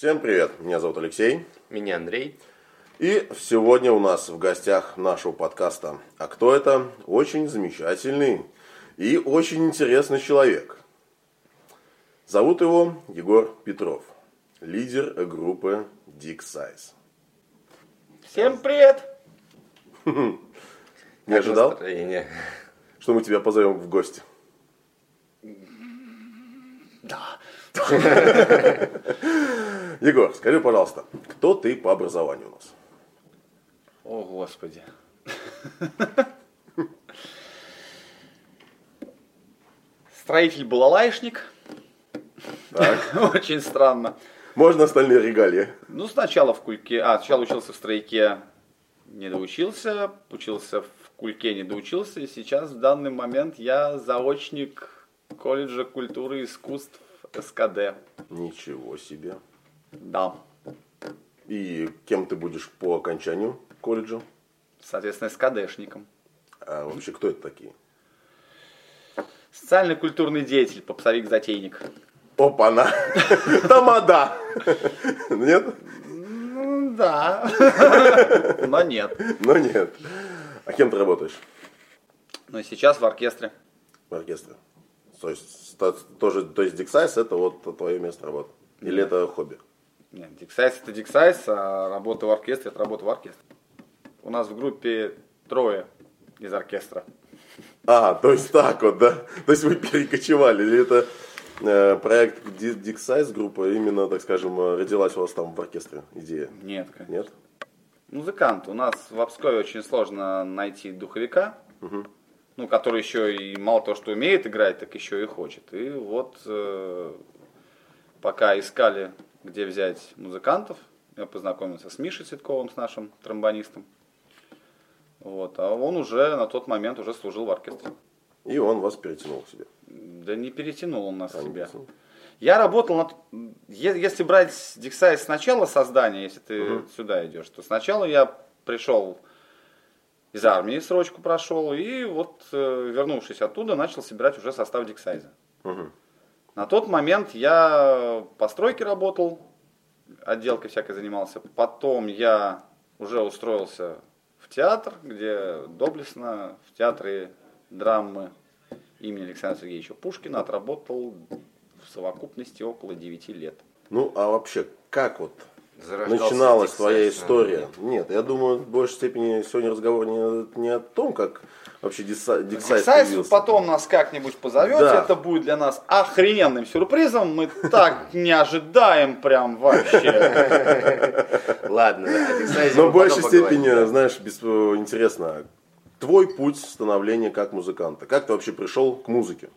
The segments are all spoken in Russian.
Всем привет, меня зовут Алексей. Меня Андрей. И сегодня у нас в гостях нашего подкаста «А кто это?» Очень замечательный и очень интересный человек. Зовут его Егор Петров, лидер группы Dick Size. Всем привет! Не ожидал, Настроение. что мы тебя позовем в гости? Да. Егор, скажи, пожалуйста, кто ты по образованию у нас? О, Господи. Строитель-балалайшник. Так. Очень странно. Можно остальные регалии? Ну, сначала в Кульке... А, сначала учился в стройке, не доучился. Учился в Кульке, не доучился. И сейчас, в данный момент, я заочник колледжа культуры и искусств СКД. Ничего себе. Да. И кем ты будешь по окончанию колледжа? Соответственно, СКДшником. А вообще, кто это такие? Социально-культурный деятель, попсовик-затейник. Опа-на! Тамада! Нет? Ну, да. Но нет. Ну нет. А кем ты работаешь Но сейчас в оркестре. в оркестре? То есть, то- тоже, то есть Диксайз это вот твое место работы? Или это хобби? Нет, диксайз это диксайз, а работа в оркестре это работа в оркестре. У нас в группе трое из оркестра. А, то есть так вот, да? То есть вы перекочевали? Или это э, проект Диксайз группа именно, так скажем, э, родилась у вас там в оркестре идея? Нет, конечно. Нет? Музыкант. У нас в Обскове очень сложно найти духовика, ну, который еще и мало того, что умеет играть, так еще и хочет. И вот э, пока искали, где взять музыкантов, я познакомился с Мишей Цветковым, с нашим тромбонистом. Вот, а он уже на тот момент уже служил в оркестре. И он вас перетянул к себе. Да не перетянул он нас А, себя. перетянул. Я работал над... Если брать Dixie с начала создания, если ты сюда идешь, то сначала я пришел из армии, срочку прошел, и вот, э, вернувшись оттуда, начал собирать уже состав Диксайза. Мгм. На тот момент я по стройке работал, отделкой всякой занимался. Потом я уже устроился в театр, где доблестно в театре драмы имени Александра Сергеевича Пушкина отработал в совокупности около 9 лет. Ну, а вообще, как вот Зарождался начиналась твоя история? наверное. Нет, я думаю, в большей степени сегодня разговор не, не о том, как вообще Диксайз Диксайз появился. потом нас как-нибудь позовете, Да. это будет для нас охрененным сюрпризом, мы так не ожидаем прям вообще. Ладно, Но в большей степени, знаешь, э, интересно, твой путь становления как музыканта. Как ты вообще пришел к музыке?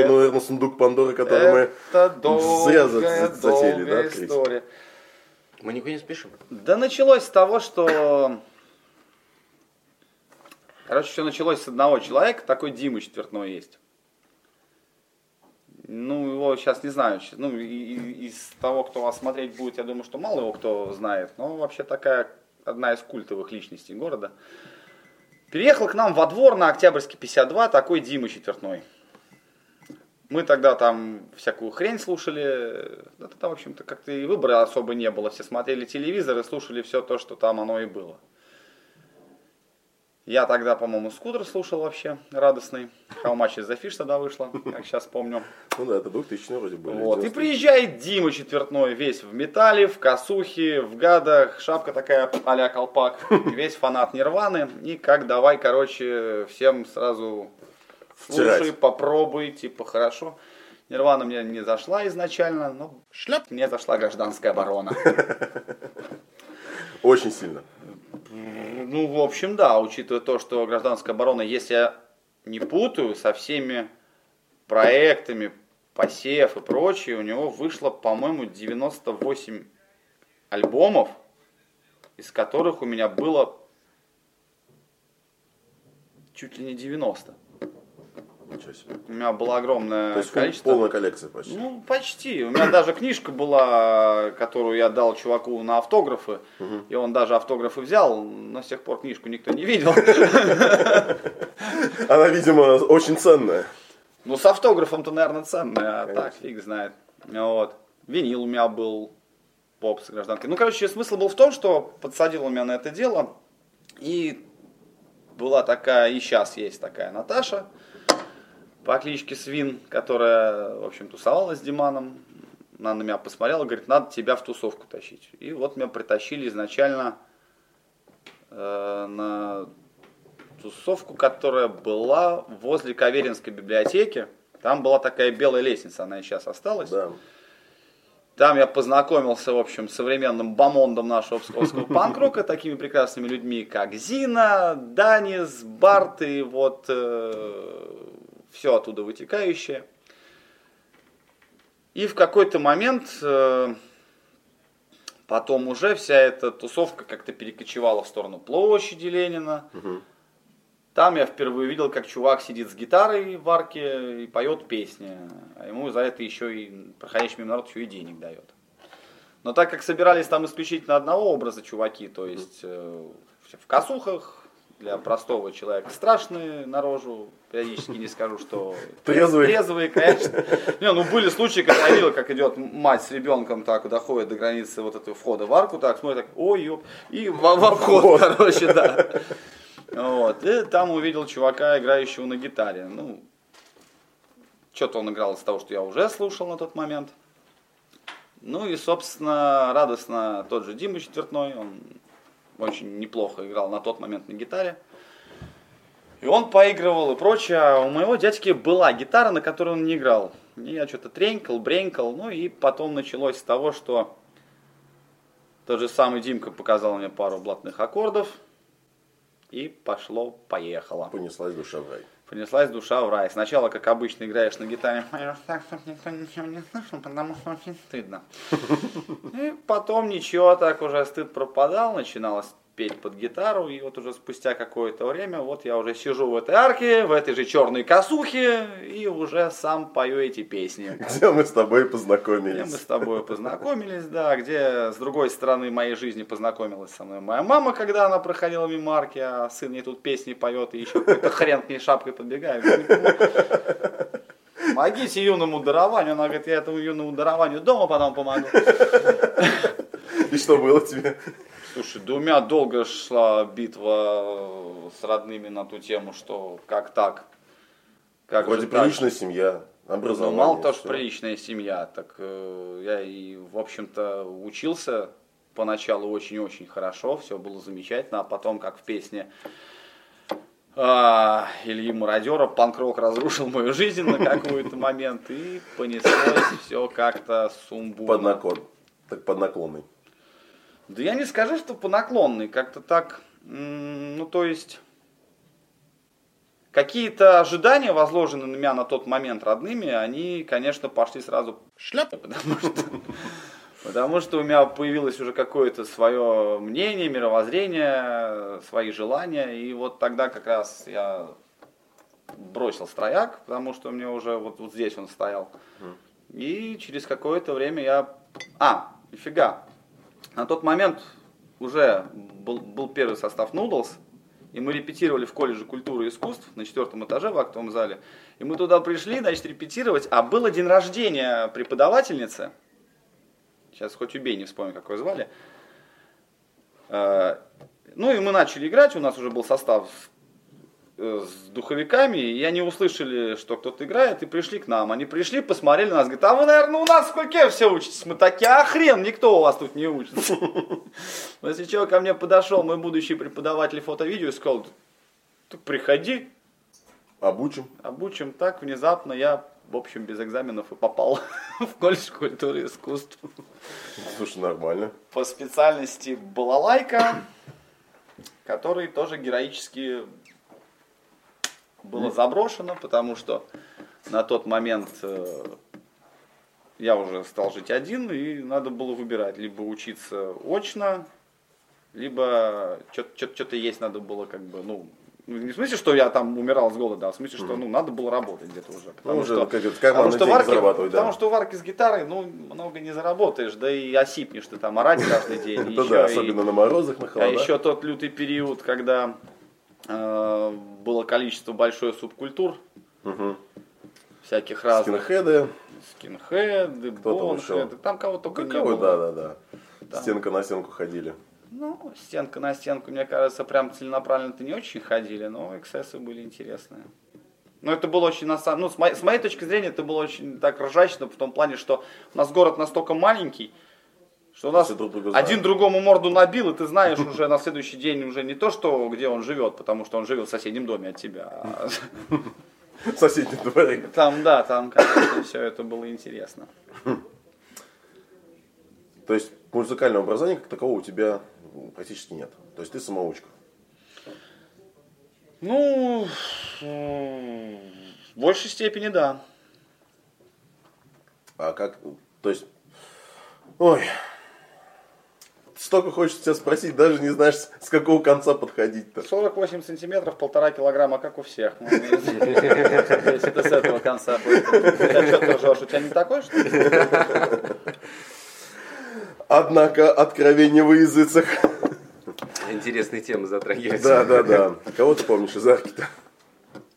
Это, наверное, сундук Пандоры, который мы зря долгая, за- затеяли, да, открыть? история. Мы никуда не спешим. Да началось с того, что... Короче, все началось с одного человека, такой Дима Четвертной есть. Ну, его сейчас не знаю. Ну, и- и- из того, кто вас смотреть будет, я думаю, что мало его кто знает. Но вообще такая одна из культовых личностей города. Переехал к нам во двор на Октябрьский 52 такой Дима Четвертной. Мы тогда там всякую хрень слушали. Да там, в общем-то, как-то и выбора особо не было. Все смотрели телевизор и слушали все то, что там оно и было. Я тогда, по-моему, скутер слушал вообще, радостный. How much is the fish тогда вышло, как сейчас помню. Ну да, это 2000 вроде были. Вот. И 90-е. приезжает Дима Четвертной, весь в металле, в косухе, в гадах, шапка такая а-ля колпак, весь фанат Нирваны. И как давай, короче, всем сразу слушай, Втирать. попробуй, типа хорошо. Нирвана мне не зашла изначально, но шляп, мне зашла гражданская оборона. Очень сильно. Ну, в общем, да, учитывая то, что гражданская оборона, если я не путаю, со всеми проектами, посев и прочее, у него вышло, по-моему, 98 альбомов, из которых у меня было чуть ли не 90. Ничего себе. У меня было огромное То есть количество. полная коллекция почти. Ну, почти. У меня даже книжка была, которую я дал чуваку на автографы. И он даже автографы взял, но с тех пор книжку никто не видел. Она, видимо, очень ценная. Ну, с автографом-то, наверное, ценная, а так фиг знает. Вот. Винил у меня был, поп с гражданкой. Ну, короче, смысл был в том, что подсадил меня на это дело. И была такая, и сейчас есть такая Наташа по кличке Свин, которая, в общем, тусовалась с Диманом. Она на меня посмотрела, говорит, надо тебя в тусовку тащить. И вот меня притащили изначально э, на тусовку, которая была возле Каверинской библиотеки. Там была такая белая лестница, она и сейчас осталась. Да. Там я познакомился, в общем, с современным бомондом нашего псковского панк-рока, такими прекрасными людьми, как Зина, Данис, Барт и вот э, все оттуда вытекающее. И в какой-то момент, э, потом уже вся эта тусовка как-то перекочевала в сторону площади Ленина. Мгм. Там я впервые видел, как чувак сидит с гитарой в арке и поет песни. А ему за это еще и проходящий мимо народ еще и денег дает. Но так как собирались там исключительно одного образа чуваки, то есть э, в косухах, для простого человека страшные на рожу, периодически не скажу, что Трезвые. трезвые, конечно. Не, ну были случаи, когда я видел, как идет мать с ребенком, так доходит до границы вот этого входа в арку, так смотрит, так, ой, ёп, и во, во вход, короче, да. Вот. И там увидел чувака, играющего на гитаре. Ну, что-то он играл из того, что я уже слушал на тот момент. Ну и, собственно, радостно тот же Дима Четвертной, он очень неплохо играл на тот момент на гитаре. И он поигрывал и прочее. А у моего дядьки была гитара, на которой он не играл. И я что-то тренькал, бренькал. Ну и потом началось с того, что тот же самый Димка показал мне пару блатных аккордов. И пошло-поехало. Понеслась душа в рай. Понеслась душа в рай. Сначала, как обычно, играешь на гитаре, поешь так, чтобы никто ничего не слышал, потому что очень стыдно. И потом ничего, так уже стыд пропадал, начиналось петь под гитару, и вот уже спустя какое-то время, вот я уже сижу в этой арке, в этой же черной косухе, и уже сам пою эти песни. Где мы с тобой Где мы познакомились? с тобой познакомились, да, где с другой стороны моей жизни познакомилась со мной моя мама, когда она проходила мимо арки, а сын ей тут песни поет, и еще какой-то хрен к ней шапкой подбегает. Понимаю. Помогите юному дарованию. Она говорит, я этому юному дарованию дома потом помогу. И что было тебе? Слушай, меня долго шла битва с родными на ту тему, что как так? Как Вроде же так? приличная семья, Ну, образование. мало того, что приличная семья, так э, я и, в общем-то, учился поначалу очень-очень хорошо, все было замечательно, а потом, как в песне а, Ильи Мародера, панк-рок разрушил мою жизнь на какой-то момент, и понеслось все как-то сумбурно. Под наклон. Так под наклонный. Да я не скажу, что по наклонной, как-то так, ну то есть какие-то ожидания, возложенные на меня на тот момент родными, они, конечно, пошли сразу шляпы, потому что, потому что у меня появилось уже какое-то свое мнение, мировоззрение, свои желания, и вот тогда как раз я бросил строяк, потому что мне уже вот, вот здесь он стоял. И через какое-то время я... А, нифига, на тот момент уже был, был первый состав Noodles, и мы репетировали в колледже культуры и искусств на четвертом этаже в актовом зале. И мы туда пришли, значит, репетировать, а было день рождения преподавательницы. Сейчас хоть убей, не вспомню, как ее звали. Э, Ну и мы начали играть, у нас уже был состав с- э, с духовиками, и они услышали, что кто-то играет, и пришли к нам. Они пришли, посмотрели на нас, говорят, а вы, наверное, у нас в скольки все учитесь? Мы такие, а хрен, никто у вас тут не учится. После чего ко мне подошел мой будущий преподаватель фото-видео и сказал, так приходи, Обучим. обучим. Так внезапно я, в общем, без экзаменов и попал в колледж культуры и искусств. Слушай, нормально. По специальности балалайка, который тоже героически было заброшено, потому что на тот момент э, я уже стал жить один, и надо было выбирать, либо учиться очно, либо что-то есть надо было как бы, ну, ну, не в смысле, что я там умирал с голода, а в смысле, что ну, надо было работать где-то уже. Потому уже, что, как потому что, варки, зарабатывать, да. потому что в арке с гитарой, ну, много не заработаешь, да и осипнешь ты там орать каждый день. Да, особенно на морозах, на а холодах. еще тот лютый период, когда э, было количество большое субкультур, Мгм. всяких разных, Скинхеды, скинхеды, там бонхеды, там кого только не Какой, было. да, да, да. Да. Стенка на стенку ходили. Ну, стенка на стенку, мне кажется, прям целенаправленно-то не очень ходили, но эксцессы были интересные. Но это было очень, на самом, ну, с моей, с моей точки зрения, это было очень так ржачно, в том плане, что у нас город настолько маленький, что у нас друг один другому морду набил, и ты знаешь уже на следующий день уже не то, что где он живет, потому что он живет в соседнем доме от тебя. а В соседнем дворе. Там, да, там, конечно, все это было интересно. То есть музыкального образования как такового у тебя практически нет. То есть ты самоучка. Ну, в большей степени, да. А как, то есть, ой, столько хочется тебя спросить, даже не знаешь, с какого конца подходить-то. 48 сантиметров, полтора килограмма, как у всех. Ну, Если ты с этого конца будешь. У тебя что, ты ржешь? У тебя не такой, что ли? Однако откровение во языцах. Интересные темы затрагиваются. Да, да, да. Кого ты помнишь из арки-то?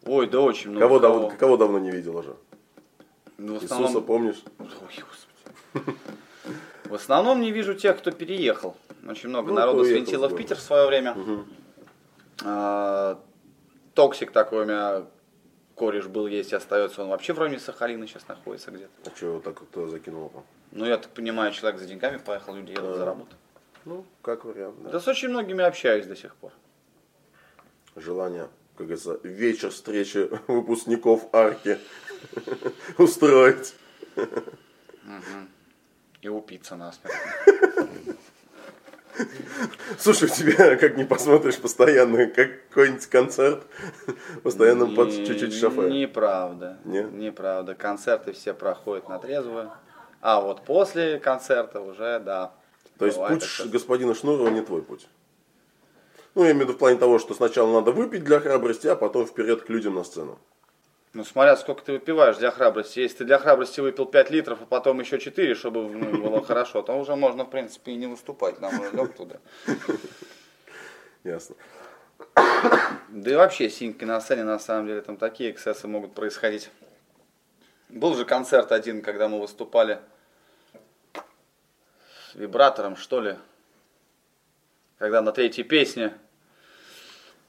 Ой, да очень много Кого, кого. давно, кого давно не видел уже? Ну, в Иисуса основном, помнишь? Ой, господи. В основном не вижу тех, кто переехал. Очень много Ну, народу свинтило в. Питер в свое время. А, Токсик такой у меня кореш был, есть и остается. Он вообще в районе Сахалина сейчас находится где-то. А что вот так вот закинул-то? Ну, я так понимаю, человек за деньгами поехал, люди едут за работу. Ну, как вариант, да. Да с очень многими общаюсь до сих пор. Желание, как говорится, вечер встречи выпускников арки устроить. И упиться насмерть. Слушай, у тебя, как не посмотришь, постоянно какой-нибудь концерт, постоянно под Не- чуть-чуть шофе. Неправда. Не? Неправда. Концерты все проходят на трезвую. А вот после концерта уже, да. То есть путь ш- господина Шнурова не твой путь. Ну, я имею в виду в плане того, что сначала надо выпить для храбрости, а потом вперед к людям на сцену. Ну, смотря сколько ты выпиваешь для храбрости. Если ты для храбрости выпил 5 литров, а потом еще 4, чтобы ну, было хорошо, то уже можно, в принципе, и не выступать. Нам уже лег туда. Ясно. Да и вообще, синьки на сцене, на самом деле, там такие эксцессы могут происходить. Был же концерт один, когда мы выступали с вибратором, что ли. Когда на третьей песне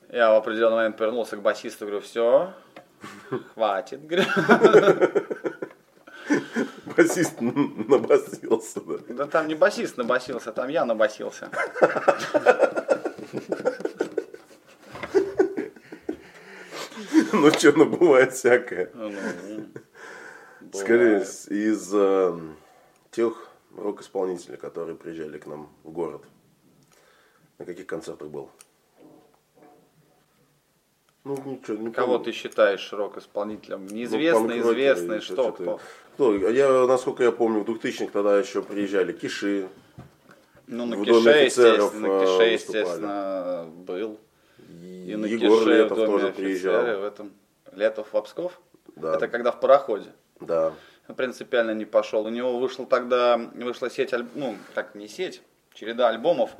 я в определенный момент повернулся к басисту, говорю, все, хватит, говорю. Басист набасился, да. Да там не басист набасился, там я набасился. Ну, что, ну, бывает всякое. Ну, ну, Скорее, бывает. с- из э, тех рок-исполнителей, которые приезжали к нам в город. На каких концертах был? Ну, ничего, не Кого помню. ты считаешь рок-исполнителем? Ну, Неизвестный, панк-рокеры известный, что, кто? Кто? Я, насколько я помню, в 2000-х тогда еще приезжали Киши, Ну, на Кише, естественно, э, Кише, выступали. естественно, был. И на Егор Кише, Летов тоже приезжал. в этом. Летов в Псков? Да. Это когда в пароходе. Да. Принципиально не пошел. У него вышел тогда, вышла сеть, ну, так не сеть, череда альбомов.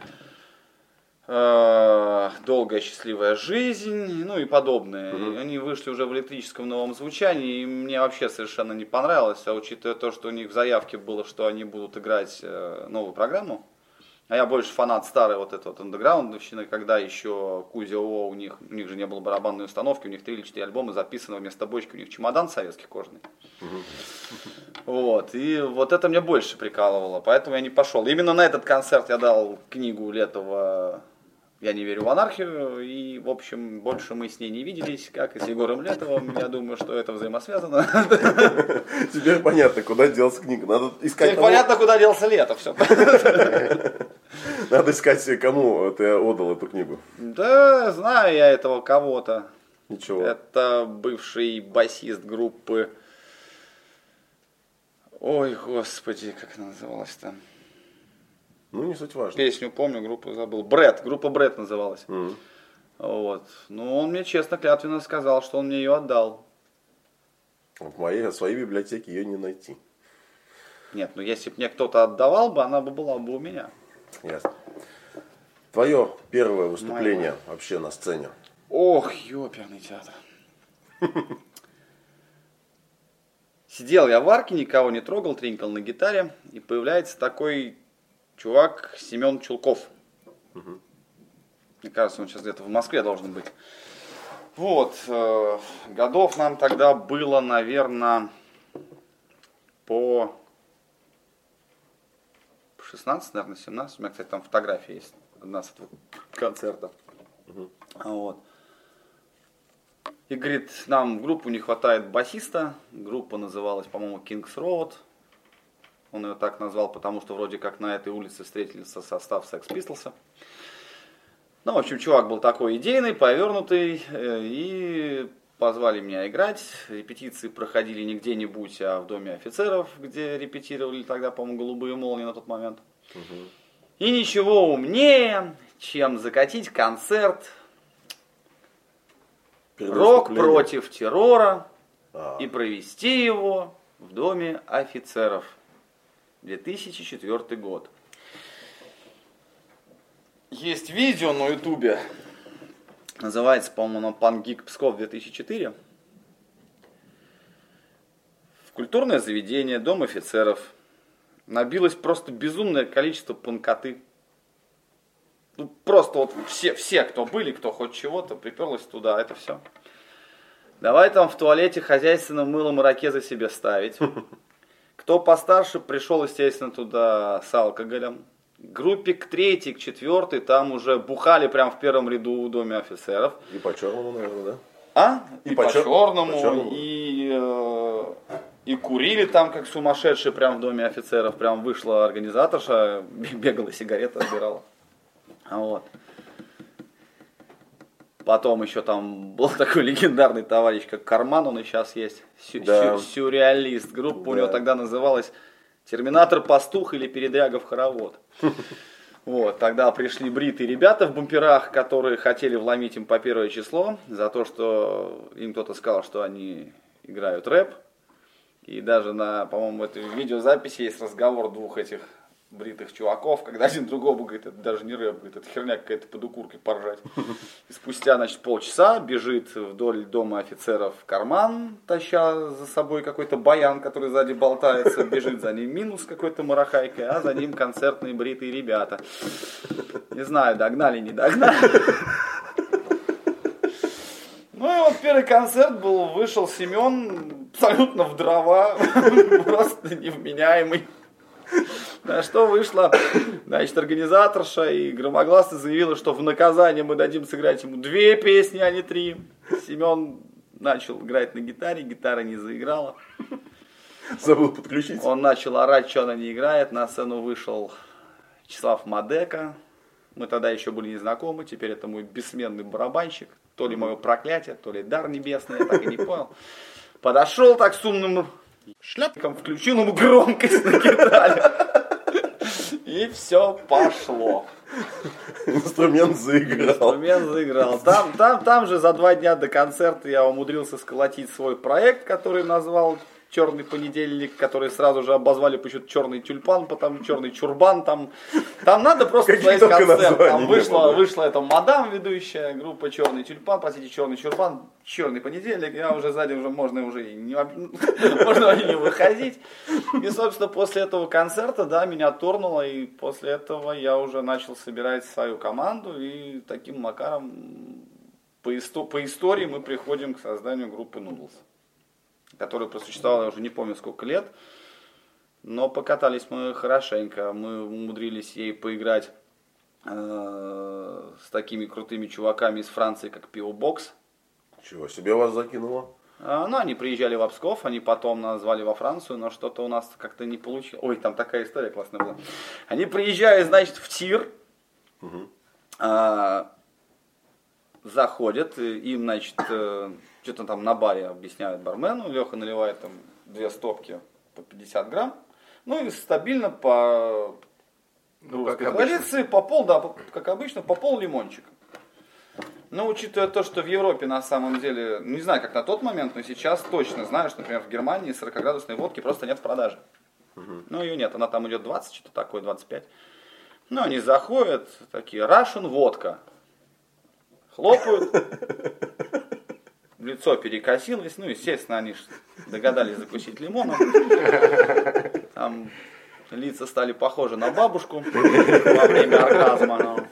Э, Долгая счастливая жизнь, ну и подобные. И они вышли уже в электрическом новом звучании, и мне вообще совершенно не понравилось, а учитывая то, что у них в заявке было, что они будут играть э, новую программу, а я больше фанат старой вот этой вот андеграундовщины, когда еще Кузя О, у них, у них же не было барабанной установки, у них три или четыре альбома записаны вместо бочки, у них чемодан советский кожаный. Вот, и вот это мне больше прикалывало, поэтому я не пошел. Именно на этот концерт я дал книгу Летова «Я не верю в анархию», и, в общем, больше мы с ней не виделись, как и с Егором Летовым. Я думаю, что это взаимосвязано. Теперь понятно, куда делась книга. Надо искать, Теперь кому, понятно, куда делся Летов. Все. надо искать, кому ты отдал эту книгу. Да, знаю я этого кого-то. Ничего. Это бывший басист группы. Ой, господи, как она называлась там? Ну, не суть важно. Песню помню, группу забыл. Бред, группа Бред называлась. Мгм. Вот. Ну, он мне честно, клятвенно сказал, что он мне ее отдал. В моей, в своей библиотеке ее не найти. Нет, ну если бы мне кто-то отдавал бы, она бы была бы у меня. Ясно. Твое первое выступление вообще на сцене. Ох, ёперный театр. Сидел я в арке, никого не трогал, тринкал на гитаре, и появляется такой чувак Семен Чулков. Мне кажется, он сейчас где-то в Москве должен быть. Вот, э, годов нам тогда было, наверное, по 16, наверное, 17. У меня, кстати, там фотография есть одна с этого концерта. Вот. И говорит, нам в группу не хватает басиста. Группа называлась, по-моему, Kings Road. Он ее так назвал, потому что вроде как на этой улице встретился состав Sex Pistols. Ну, в общем, чувак был такой идейный, повернутый, э, и позвали меня играть. Репетиции проходили не где-нибудь, а в доме офицеров, где репетировали тогда, по-моему, голубые молнии на тот момент. И ничего умнее, чем закатить концерт Перед «Рок против террора» А, и провести его в доме офицеров. 2004 год. Есть видео на ютубе. Называется, по-моему, «Пангик Псков 2004». В культурное заведение, дом офицеров, набилось просто безумное количество панкоты. Ну, просто вот все, все, кто были, кто хоть чего-то, приперлось туда, это все. Давай там в туалете хозяйственным мылом ирокезы себе ставить. Кто постарше, пришел, естественно, туда с алкоголем. Группе к третьей, к четвертой, там уже бухали прям в первом ряду в доме офицеров. И по черному, наверное, да? А? И И, по по, чер- черному, по черному. и, э, и курили там, как сумасшедшие, прям в доме офицеров. Прям вышла организаторша, бегала сигареты, отбирала. А Вот. Потом еще там был такой легендарный товарищ, как Карман, он и сейчас есть. Сю- Да. сю- сюрреалист. Группа у Да. него тогда называлась Терминатор Пастух или Передрягов Хоровод. Вот, тогда пришли бритые ребята в бамперах, которые хотели вломить им по первое число за то, что им кто-то сказал, что они играют рэп. И даже на, по-моему, этой видеозаписи есть разговор двух этих бритых чуваков, когда один другому говорит, это даже не рэп, говорит, это херня какая-то под укуркой поржать. И спустя, значит, полчаса бежит вдоль дома офицеров карман, таща за собой какой-то баян, который сзади болтается, бежит за ним минус какой-то марахайкой, а за ним концертные бритые ребята. Не знаю, догнали, не догнали. Ну и вот первый концерт был, вышел Семен абсолютно в дрова, просто невменяемый. На что вышла, значит, организаторша и громогласно заявила, что в наказание мы дадим сыграть ему две песни, а не три. Семен начал играть на гитаре, гитара не заиграла. Забыл подключить. Он начал орать, что она не играет. На сцену вышел Вячеслав Мадека. Мы тогда еще были незнакомы. Теперь это мой бессменный барабанщик. То ли мое проклятие, то ли дар небесный, я так и не понял. Подошел так с умным шляпиком, включил ему громкость на гитаре. И все пошло. Инструмент заиграл. Инструмент заиграл. Там, там, там же за два дня до концерта я умудрился сколотить свой проект, который назвал Черный понедельник, который сразу же обозвали почему-то черный тюльпан, потом черный чурбан. Там, там надо просто смотреть концерт. Там вышла, вышла эта мадам ведущая, группа Черный тюльпан, простите, черный чурбан, черный понедельник. Я уже сзади уже можно уже и не, можно и не выходить. И, собственно, после этого концерта, да, меня торнуло, и после этого я уже начал собирать свою команду, и таким макаром по, исто- по истории мы приходим к созданию группы Noodles, которая просуществовала, я уже не помню сколько лет, но покатались мы хорошенько, мы умудрились ей поиграть э, с такими крутыми чуваками из Франции, как Пио Бокс, Чего себе вас закинуло? а, Ну, они приезжали в Псков, они потом нас звали во Францию, но что-то у нас как-то не получилось. Ой, там такая история классная была. Они приезжают, значит, в тир, а, заходят, и им, значит, э, что-то там на баре объясняют бармену, Леха наливает там две стопки по 50 грамм, ну и стабильно по Ну, русской как обычно. традиции, по пол, да, по- как обычно, по пол лимончика. Но учитывая то, что в Европе на самом деле, ну, не знаю, как на тот момент, но сейчас точно знаю, что, например, в Германии 40-градусной водки просто нет в продаже. Ну, ее нет, она там идет 20, что-то такое, 25. Ну, они заходят, такие, Russian водка. Хлопают. лицо перекосилось, ну, естественно, они догадались закусить лимоном. Там лица стали похожи на бабушку во время оргазма.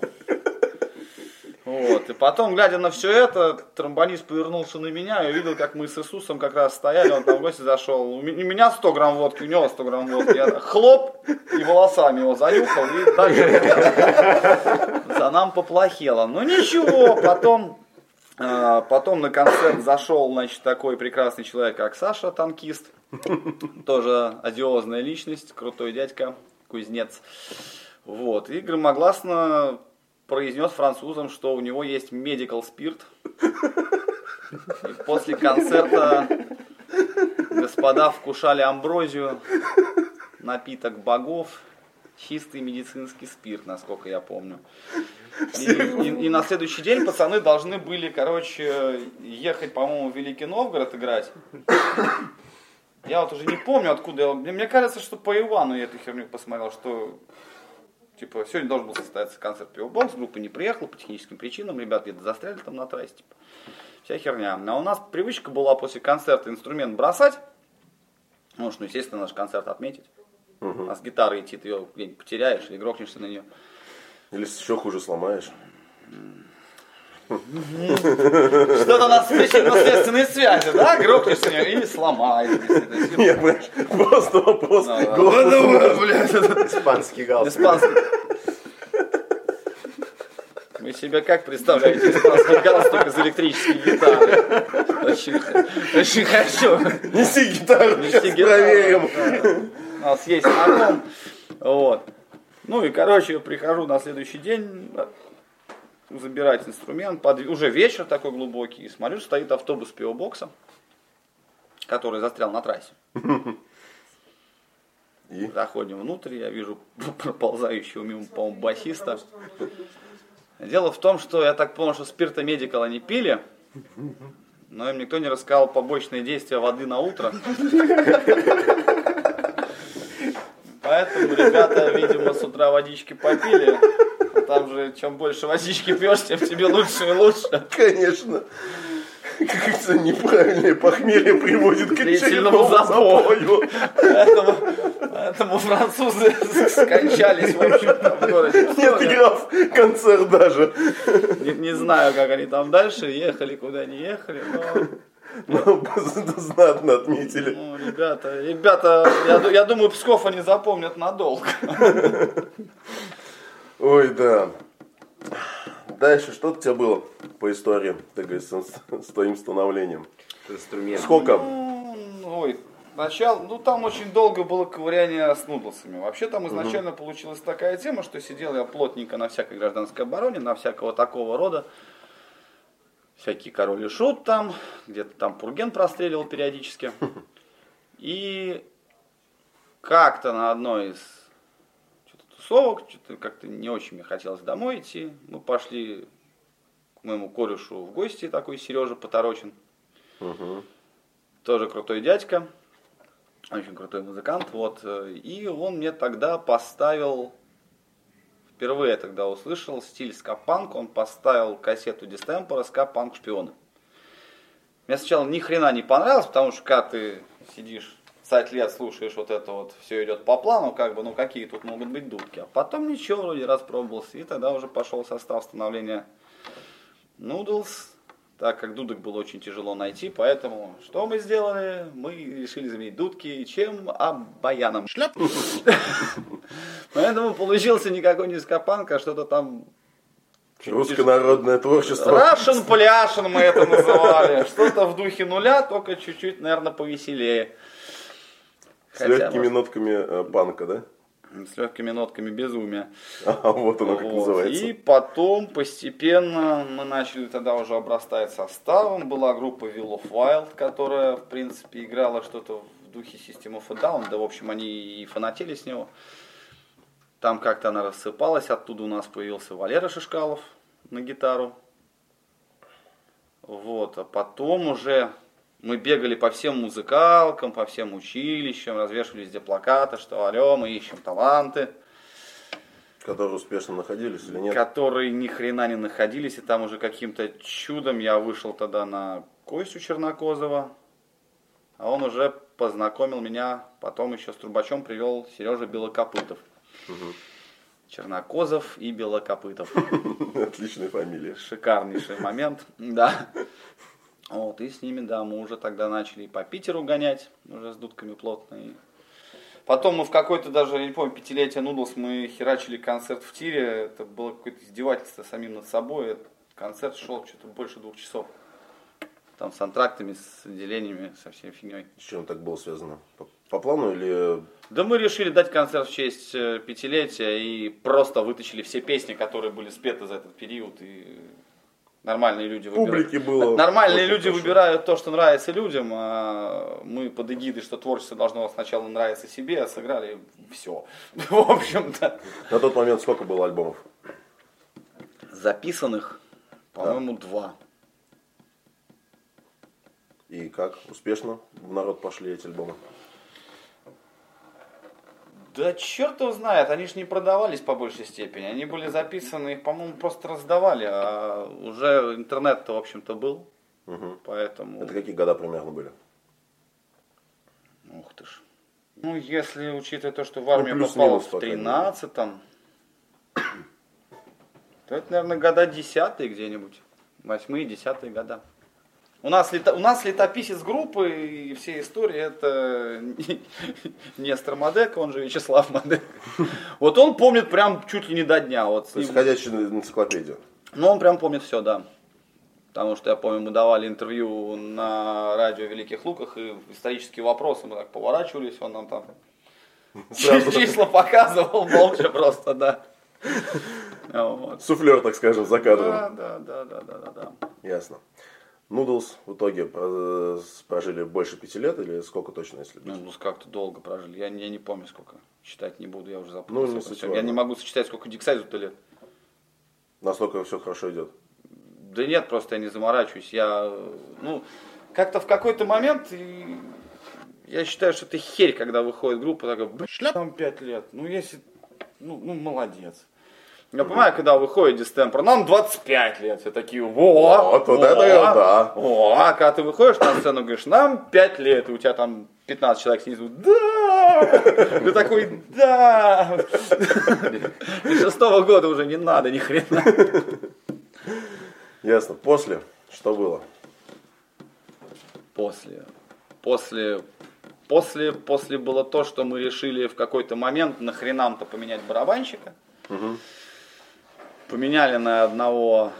Вот. И потом, глядя на все это, тромбонист повернулся на меня и увидел, как мы с Иисусом как раз стояли, он там в гости зашел. У ме- у меня 100 грамм водки, у него 100 грамм водки. Я хлоп, и волосами его занюхал, и дальше за нам поплохело. Ну ничего, потом, э, потом на концерт зашел, значит, такой прекрасный человек, как Саша, танкист. Тоже одиозная личность, крутой дядька, кузнец. Вот, и громогласно произнес французам, что у него есть medical спирт. И после концерта господа вкушали амброзию, напиток богов, чистый медицинский спирт, насколько я помню. И, и- и на следующий день пацаны должны были, короче, ехать, по-моему, в Великий Новгород играть. Я вот уже не помню, откуда. я- Мне, мне кажется, что по Ивану я эту херню посмотрел, что типа сегодня должен был состояться концерт Пивобокс, группа не приехала по техническим причинам, ребят где-то застряли там на трассе, типа. Вся херня. А у нас привычка была после концерта инструмент бросать. Ну, что, ну, естественно, наш концерт отметить. А с гитарой идти ты ее где-нибудь потеряешь или грохнешься на нее. Или еще хуже сломаешь. Что-то у нас причинно-следственные связи, да? Грохнешься или сломаешь. Нет, просто вопрос. Да, да. Главное, блядь, Испанский галстук. Испанский. Вы себе как представляете испанский галстук из электрической гитары? Очень, очень хорошо. Неси гитару, Неси сейчас гитару. проверим. У нас есть знаком. Вот. Ну и, короче, прихожу на следующий день забирать инструмент. Под- Уже вечер такой глубокий. И смотрю, стоит автобус пивобокса, который застрял на трассе. И? Заходим внутрь, я вижу проползающего мимо, по-моему, басиста. Дело в том, что я так понял, что спирта медикал они пили, но им никто не рассказал побочные действия воды на утро. Поэтому ребята, видимо, с утра водички попили. Там же, чем больше водички пьешь, тем тебе лучше и лучше. Конечно. Как-то неправильное похмелье приводит к Длительному запою. Поэтому, поэтому французы скончались, в общем-то, в городе. Не отыграв концерт даже. Не, не знаю, как они там дальше ехали, куда они ехали, но, Но знатно отметили. ну, ребята, ребята, я, я думаю, Псков они запомнят надолго. Ой, да. Дальше, что у тебя было по истории, так говорить, с, с твоим становлением? Инструмент. Сколько? Ну, Ой, начало, ну там очень долго было ковыряние с нудлсами. Вообще там изначально получилась такая тема, что сидел я плотненько на всякой гражданской обороне, на всякого такого рода. Всякий король и шут там, где-то там Пурген простреливал периодически. И как-то на одной из тусовок, что-то как-то не очень мне хотелось домой идти. Мы пошли к моему корешу в гости, такой Сережа Поторочин Мгм. тоже крутой дядька, очень крутой музыкант, вот, э, и он мне тогда поставил, впервые тогда услышал стиль скапанк, он поставил кассету дистемпора скапанк шпиона. Мне сначала ни хрена не понравилось, потому что когда ты сидишь 20 лет слушаешь вот это вот, все идет по плану, как бы, ну какие тут могут быть дудки. А потом ничего, вроде распробовался, и тогда уже пошел состав становления Noodles, так как дудок было очень тяжело найти, поэтому что мы сделали? Мы решили заменить дудки чем? А баяном. Шляп! Поэтому получился никакой не скопанк, а что-то там Руссконародное творчество. Рашен пляшен мы это называли. Что-то в духе нуля, только чуть-чуть, наверное, повеселее. С Хотя, легкими может, нотками э, панка, да? с легкими нотками безумия. А вот оно как Вот. называется. И потом постепенно мы начали тогда уже обрастать составом. Была группа Will of Wild, которая, в принципе, играла что-то в духе System of a Down. Да, в общем, они и фанатели с него. Там как-то она рассыпалась. Оттуда у нас появился Валера Шишкалов на гитару. Вот. А потом уже мы бегали по всем музыкалкам, по всем училищам, развешивали везде плакаты, что алло, мы ищем таланты. Которые успешно находились или нет? которые ни хрена не находились, и там уже каким-то чудом я вышел тогда на Костю Чернокозова, а он уже познакомил меня, потом еще с Трубачом привел Сережа Белокопытов. Чернокозов и Белокопытов. Отличная фамилия. Шикарнейший момент, да. Вот, и с ними, да, мы уже тогда начали и по Питеру гонять, уже с дудками плотно. И... Потом мы в какой-то даже, я не помню, пятилетие Нудлс, мы херачили концерт в тире, это было какое-то издевательство самим над собой. Концерт шел что-то больше двух часов. Там с антрактами, с отделениями, со всей фигней. С чем так было связано? По, по плану или... Да мы решили дать концерт в честь э, пятилетия и просто вытащили все песни, которые были спеты за этот период. И нормальные люди Публики было Нормальные люди хорошо. выбирают то, что нравится людям, а мы под эгидой, что творчество должно сначала нравиться себе, а сыграли все. В общем-то. На тот момент сколько было альбомов? Записанных, по-моему, два. И как? Успешно в народ пошли эти альбомы? Да черт его знает, они же не продавались по большей степени. Они были записаны, их, по-моему, просто раздавали, а уже интернет-то, в общем-то, был. Мгм. Поэтому... Это какие года примерно были? Ух ты ж. Ну, если учитывая то, что в армию Ну, плюс-минус, попал в по крайней мере. 13-м, то это, наверное, года десятые где-нибудь. Восьмые, десятые года. У нас, лето- у нас летописец группы и все истории это Нестор Мадек, он же Вячеслав Мадек. Вот он помнит прям чуть ли не до дня. Вот То есть энциклопедия. ну, он прям помнит все, да. Потому что я помню, мы давали интервью на радио Великих Луках, и исторические вопросы мы так поворачивались, он нам там Сразу числа показывал, молча просто, да. Вот. суфлер, так скажем, за кадром. Да, да, да, да, да, да. Ясно. Нудлс в итоге э, прожили больше пяти лет или сколько точно, если Ну, быть? ну, как-то долго прожили. Я, не- я не помню сколько. Считать не буду, я уже Ну, запутался. не в этом суть я не могу сочетать, сколько Диксайзу-то лет. Настолько все хорошо идет. Да нет, просто я не заморачиваюсь. Я, э, ну, как-то в какой-то момент я считаю, что это херь, когда выходит группа, такая, блин, там 5 лет. Ну, если, ну, ну молодец. Я понимаю, когда выходит дистемпер, нам 25 лет, все такие, во, Вот, вот во, это да. О, а когда ты выходишь на сцену, говоришь, нам 5 лет, и у тебя там 15 человек снизу, да, ты такой, да. Шестого года уже не надо ни хрена. Ясно. После что было? После. После. После, после было то, что мы решили в какой-то момент нахренам-то поменять барабанщика. Поменяли на одного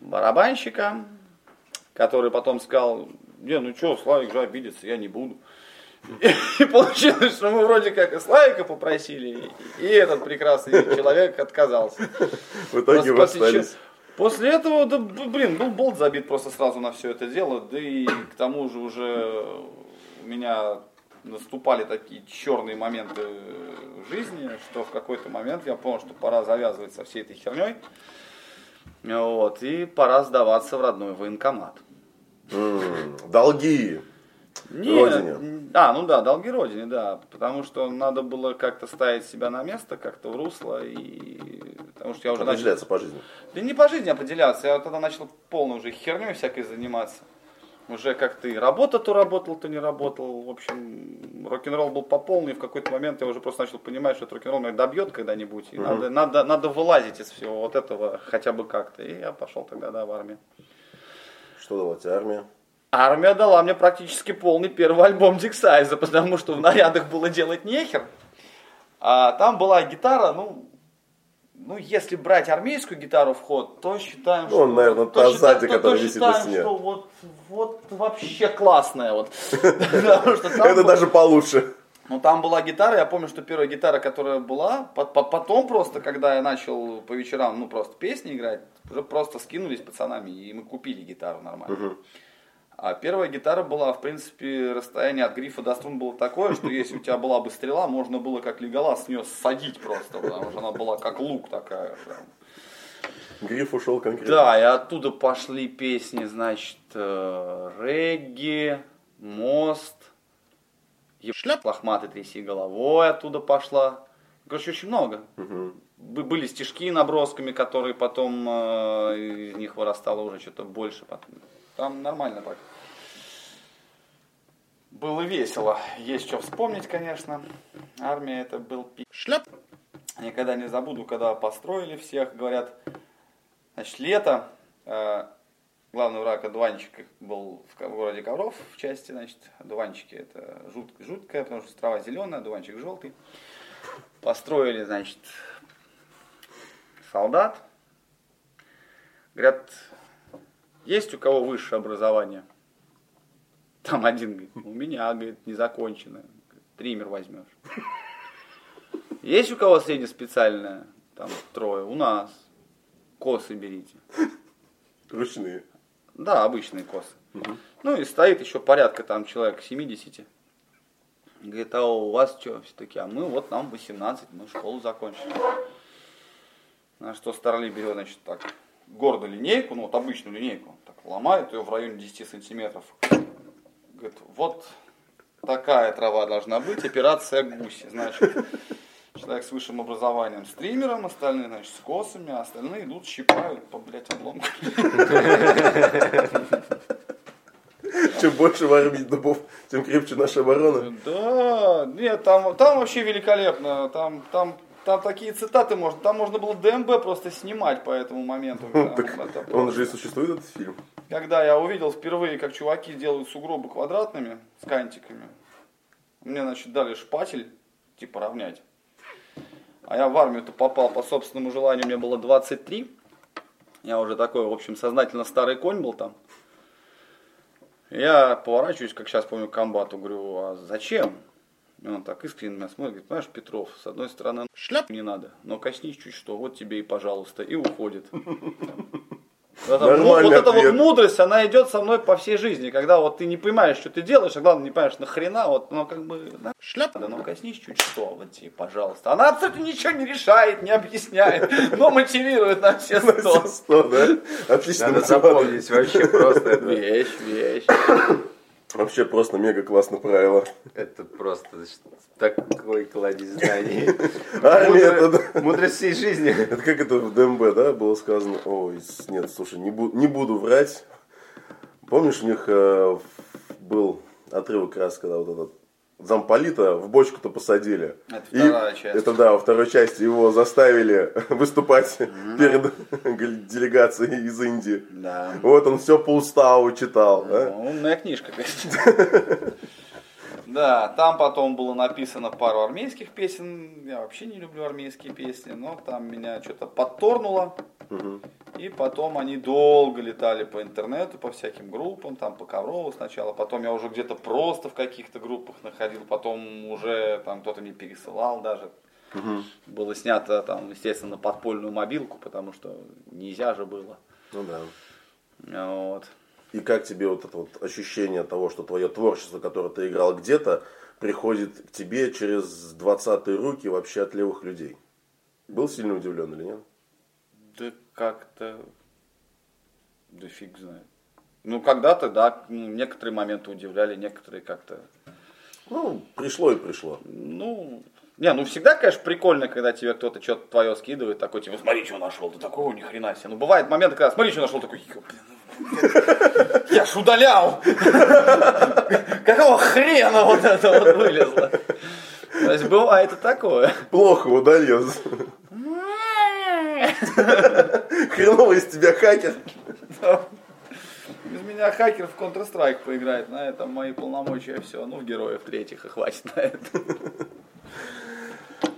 барабанщика, который потом сказал, не, ну что, Славик же обидится, я не буду. И получилось, что мы вроде как и Славика попросили, и этот прекрасный человек отказался. В итоге вы остались. После этого, да, блин, был болт забит просто сразу на все это дело, да и к тому же уже у меня наступали такие черные моменты жизни, что в какой-то момент я понял, что пора завязывать со всей этой херней. Вот, и пора сдаваться в родной военкомат. М, Долги. Не, Родине. А, ну да, долги родине, да. Потому что надо было как-то ставить себя на место, как-то в русло. И... Потому что я уже начал... Определяться по жизни. Да не по жизни определяться, я тогда начал полной уже херней всякой заниматься. Уже как-то и работа то работал, то не работал. В общем, рок-н-ролл был по полной, и в какой-то момент я уже просто начал понимать, что этот рок-н-ролл меня добьет когда-нибудь. И надо, надо, надо вылазить из всего вот этого хотя бы как-то. И я пошел тогда, да, в армию. Что дала тебе армия? Армия дала мне практически полный первый альбом Диксайза, потому что в нарядах было делать нехер. А там была гитара, ну, ну, если брать армейскую гитару в ход, то считаем, Ну, наверное, то та считаем- сзади, то- то которая висит на считаем, стене. что вот, вот вообще классная вот. Что Это даже получше. ну, там была гитара, я помню, что первая гитара, которая была, по- по- потом просто, когда я начал по вечерам, ну, просто песни играть, уже просто скинулись пацанами, и мы купили гитару нормально. А первая гитара была, в принципе, расстояние от грифа до струн было такое, что если у тебя была бы стрела, можно было как леголас с нее садить просто, потому что она была как лук такая. прям. Гриф ушел конкретно. Да, и оттуда пошли песни, значит, э, регги, мост, еб- лохматый тряси головой оттуда пошла. Короче, очень много. Бы- Были стишки набросками, которые потом э, из них вырастало уже что-то больше. Там нормально так. Было весело. Есть что вспомнить, конечно. Армия это был пи... Шляп. Никогда не забуду, когда построили всех, говорят, значит, лето, э, главный враг одуванчик был в городе Ковров в части, значит, одуванчики это жут, жуткое, потому что трава зеленая, одуванчик желтый. Построили, значит, солдат. Говорят, есть у кого высшее образование? Там один говорит, у меня, говорит, незаконченное. Триммер возьмешь. Есть у кого среднеспециальное? Там трое. У нас. Косы берите. Ручные. Да, обычные косы. Ну и стоит еще порядка там человек 70. Говорит, а у вас что все таки А мы вот нам 18, мы школу закончили. На что Старли берет, значит, так, гордо линейку, ну вот обычную линейку, так ломает ее в районе 10 сантиметров. Говорит, вот такая трава должна быть, операция гуси. Значит, человек с высшим образованием стримером, остальные, значит, с косами, а остальные идут, щипают по, блядь, обломкам. Чем больше в армии дубов, тем крепче наша оборона. Да, нет, там, там вообще великолепно. Там, там, там такие цитаты можно. Там можно было ДМБ просто снимать по этому моменту. Он же и существует, этот фильм. Когда я увидел впервые, как чуваки делают сугробы квадратными с кантиками, мне, значит, дали шпатель, типа равнять. А я в армию-то попал по собственному желанию, мне было 23. Я уже такой, в общем, сознательно старый конь был там. Я поворачиваюсь, как сейчас помню, к комбату, говорю, а зачем? И он так искренне на меня смотрит, говорит, понимаешь, Петров, с одной стороны, шляп не надо, но коснись чуть что, вот тебе и пожалуйста, и уходит. Вот эта, ну, Нормальный вот эта вот мудрость, она идет со мной по всей жизни, когда вот ты не понимаешь, что ты делаешь, а главное, не понимаешь, нахрена, вот, ну, как бы, да, Шляп. да, ну, коснись чуть что, вот тебе, пожалуйста. Она абсолютно ничего не решает, не объясняет, но мотивирует на все сто. Сто, да? Отлично. Надо запомнить вообще просто это. Вещь, вещь. Вообще просто мега классное правило. Это просто такой кладезь знаний. Армия Мудрость всей жизни. Это как это в ДМБ, да, было сказано? Ой, нет, слушай, не, бу- не буду врать. Помнишь, у них э, был отрывок раз, когда вот этот замполита в бочку-то посадили. Это И вторая часть. Это да, во второй части его заставили выступать перед делегацией из Индии. Да. Вот он все по уставу читал. да? Ну, Умная книжка, конечно. Да, там потом было написано пару армейских песен. Я вообще не люблю армейские песни, но там меня что-то подторнуло. И потом они долго летали по интернету, по всяким группам, там по Коврову сначала. Потом я уже где-то просто в каких-то группах находил. Потом уже там кто-то мне пересылал даже. Было снято там, естественно, на подпольную мобилку, потому что нельзя же было. Ну да. Вот. И как тебе вот это вот ощущение того, что твое творчество, которое ты играл где-то, приходит к тебе через 20 руки вообще от левых людей? Был сильно удивлен или нет? Да как-то... Да фиг знает. Ну, когда-то, да, некоторые моменты удивляли, некоторые как-то... Ну, пришло и пришло. Ну, не, ну всегда, конечно, прикольно, когда тебе кто-то что-то твое скидывает, такой, типа, смотри, что нашел, ты такого ни хрена себе. Ну, бывают моменты, когда, смотри, что нашел, такой, «Ё, блин, ну, я ж удалял. Какого хрена вот это вот вылезло? То есть бывает и такое. Плохо удалил. Хреново из тебя хакер. Из меня хакер в Counter-Strike поиграет, на этом мои полномочия все. Ну, в героев третьих и хватит на это.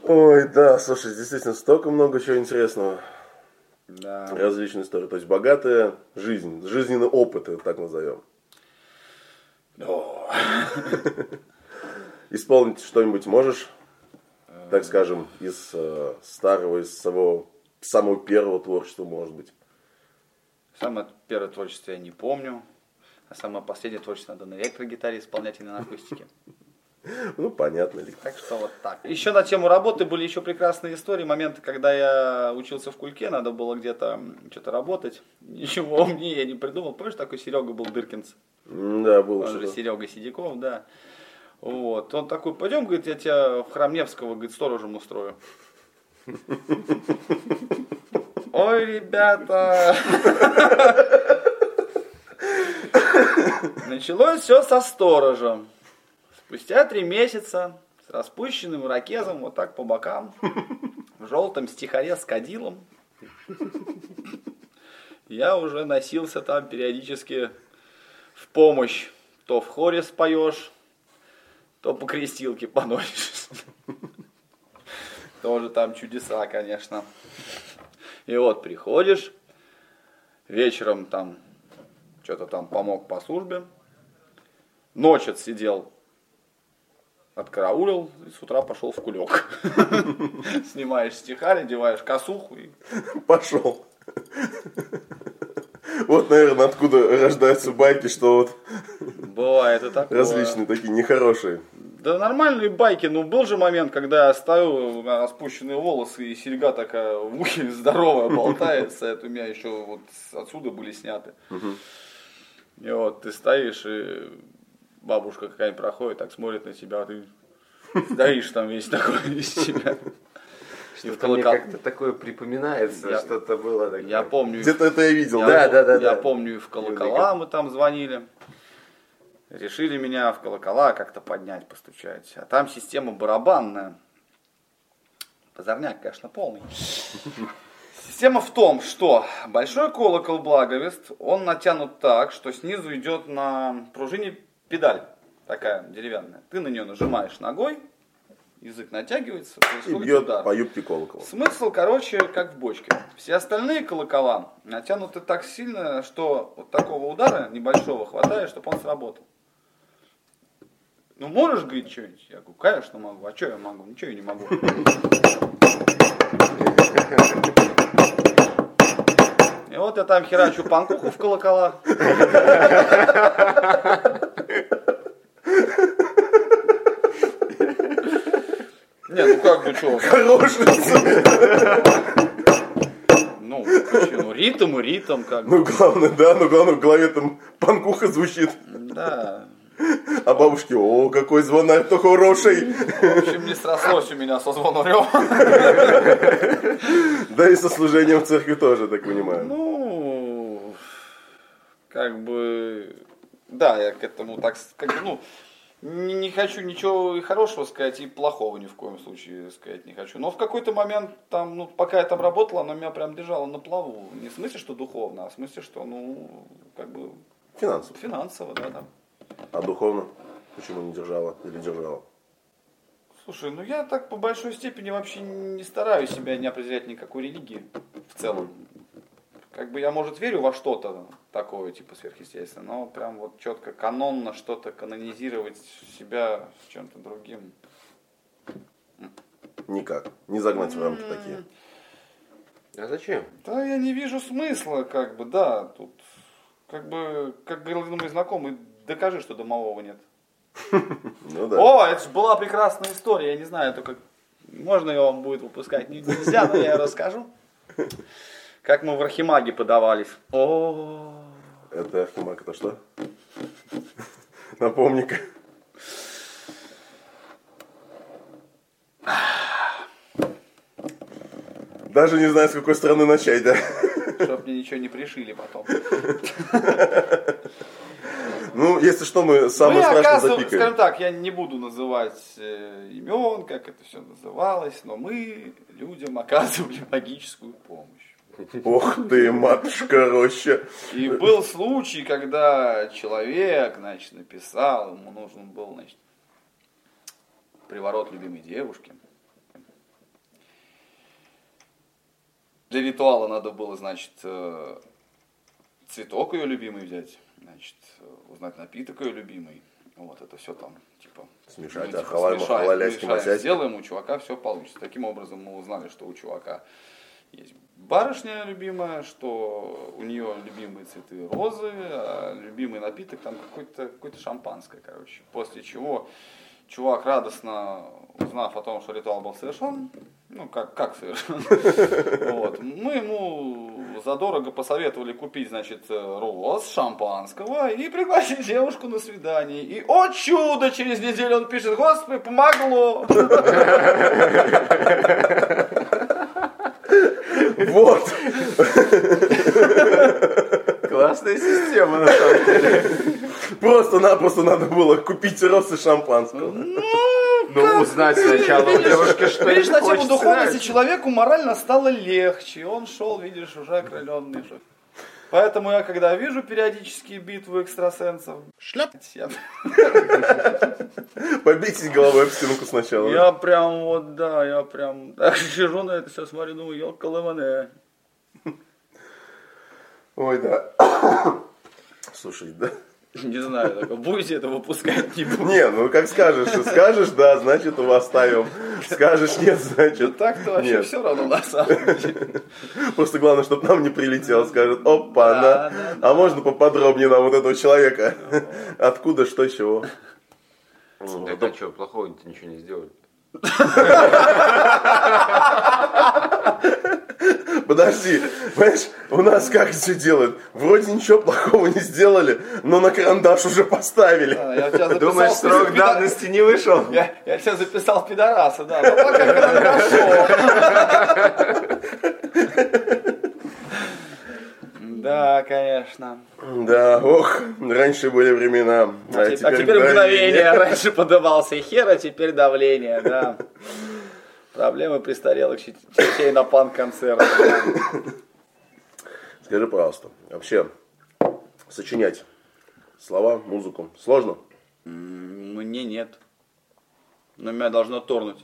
Ой, да, слушай, действительно, столько много чего интересного. Да. Различные истории. То есть богатая жизнь, жизненный опыт, ее так назовем. Исполнить что-нибудь можешь, так скажем, из э, старого, из своего самого первого творчества, может быть. Самое первое творчество я не помню. А самое последнее творчество надо на электрогитаре исполнять и на акустике. Ну, понятно. Так что вот так. Еще на тему работы были еще прекрасные истории. Моменты, когда я учился в Кульке, надо было где-то что-то работать. Ничего умнее я не придумал. Помнишь, такой Серега был Дыркинс? Да, было Он же. Серега Сидяков, да. Вот. Он такой, пойдем, говорит, я тебя в храм Невского, говорит, сторожем устрою. Ой, ребята. Началось все со сторожа. Спустя три месяца с распущенным ракезом вот так по бокам, в желтом стихаре с кадилом, я уже носился там периодически в помощь. То в хоре споешь, то по крестилке поносишь. Тоже там чудеса, конечно. И вот приходишь, вечером там что-то там помог по службе, ночь отсидел, откараулил и с утра пошел в кулек. Снимаешь стихарь, одеваешь косуху и Пошел. Вот, наверное, откуда рождаются байки, что вот бывает и такое. различные такие нехорошие. Да нормальные байки, ну был же момент, когда я стою, у меня распущенные волосы и серьга такая в ухе здоровая болтается, это у меня еще вот отсюда были сняты. И вот ты стоишь, и бабушка какая-нибудь проходит, так смотрит на тебя, а ты стоишь там весь такой из себя. Что-то мне как-то такое припоминается, Я- что-то было такое. Я помню, Где-то это я видел, я, да? Да, да, да, я да. помню, и в колокола мы там звонили. Решили меня в колокола как-то поднять, постучать. А там система барабанная. Позорняк, конечно, полный. Система в том, что большой колокол благовест, он натянут так, что снизу идет на пружине педаль такая деревянная. Ты на нее нажимаешь ногой, язык натягивается, И бьет удар. по юбке колокола. Смысл, короче, как в бочке. Все остальные колокола натянуты так сильно, что вот такого удара небольшого хватает, чтобы он сработал. Ну, можешь, говорит, что-нибудь? Я говорю, конечно могу. А что я могу? Ничего я не могу. И вот я там херачу панкуху в колокола. Не, ну как бы что? Хороший Ну, почему? Ну, ритм и ритм, как бы. Ну, главное, да, ну, главное, в голове там панкуха звучит. Да. А бабушки, о, какой звонарь, то хороший. В общем, не срослось у меня со звонарем. Да и со служением в церкви тоже, так понимаю. Ну, как бы, да, я к этому так, как бы, ну, не, не хочу ничего и хорошего сказать, и плохого ни в коем случае сказать не хочу. Но в какой-то момент, там, ну, пока я там работала, она меня прям держала на плаву. Не в смысле, что духовно, а в смысле, что, ну, как бы, Финансово. финансово, да, да. А духовно? Почему не держала или держала? Слушай, ну я так по большой степени вообще не стараюсь себя не определять никакой религии в целом. Как бы я, может, верю во что-то такое, типа сверхъестественное, но прям вот четко канонно что-то канонизировать себя с чем-то другим. Никак. Не загнать в рамки такие. А зачем? Да я не вижу смысла, как бы, да, тут, как бы, как говорил один мой знакомый, докажи, что домового нет. Ну да. О, это же была прекрасная история, я не знаю, только можно ее вам будет выпускать, Не- нельзя, но я ее расскажу. Как мы в Архимаге подавались. О, Это Архимаг, это что? Напомни-ка. Даже не знаю, с какой стороны начать, да? чтоб мне ничего не пришили потом. Ну, если что, мы Ну, самое я, страшное оказывается, запикаем. скажем так, я не буду называть э, имен, как это все называлось, но мы людям оказывали магическую помощь. Ох ты, матушка роща. И был случай, когда человек, значит, написал, ему нужен был, значит, приворот любимой девушки. Для ритуала надо было, значит, э, цветок ее любимый взять, значит, узнать напиток ее любимый. Вот это все там, типа, Смешать, ну, типа, ахалай, смешаем, махалаляськи, смешаем. Сделаем, у чувака все получится. Таким образом мы узнали, что у чувака есть барышня любимая, что у нее любимые цветы розы, а любимый напиток там какой-то какой шампанское, короче. После чего чувак радостно, узнав о том, что ритуал был совершен, ну как, как совершен, вот, мы ему задорого посоветовали купить, значит, роз, шампанского и пригласить девушку на свидание. И, о чудо, через неделю он пишет, господи, помогло. Вот. Классная система, на самом деле. Просто-напросто надо было купить росы шампанского. Ну, узнать сначала у девушки, что Видишь, на тему духовности человеку морально стало легче. Он шел, видишь, уже окрыленный. Поэтому я, когда вижу периодические битвы экстрасенсов, шляп, я, Побейтесь головой об стенку сначала. я прям вот, да, я прям так сижу на это все, смотрю, думаю, ёлка Ой, да. Слушай, да. Не знаю, только будете это выпускать, не буду. Не, ну как скажешь, скажешь, да, значит его оставим. Скажешь, нет, значит. Так-то вообще нет. все равно на самом деле. Просто главное, чтобы нам не прилетело. Скажет, опа, Да, на. да, А можно поподробнее нам вот этого человека? Откуда, что, чего? Так а что, плохого-то ничего не сделали. Подожди, понимаешь, у нас как все делают? Вроде ничего плохого не сделали, но на карандаш уже поставили. Да, Я тебя записал Думаешь, срок пидор- давности не вышел? Я, я тебя записал пидораса, да, но пока карандашом. Да, конечно. Да, ох, раньше были времена. А, а теперь давление. мгновение. Раньше подавался хер, а теперь давление, да. Проблемы престарелых чертей на панк-концертах. Скажи, пожалуйста, вообще сочинять слова, музыку сложно? Мне нет. Но меня должно торнуть.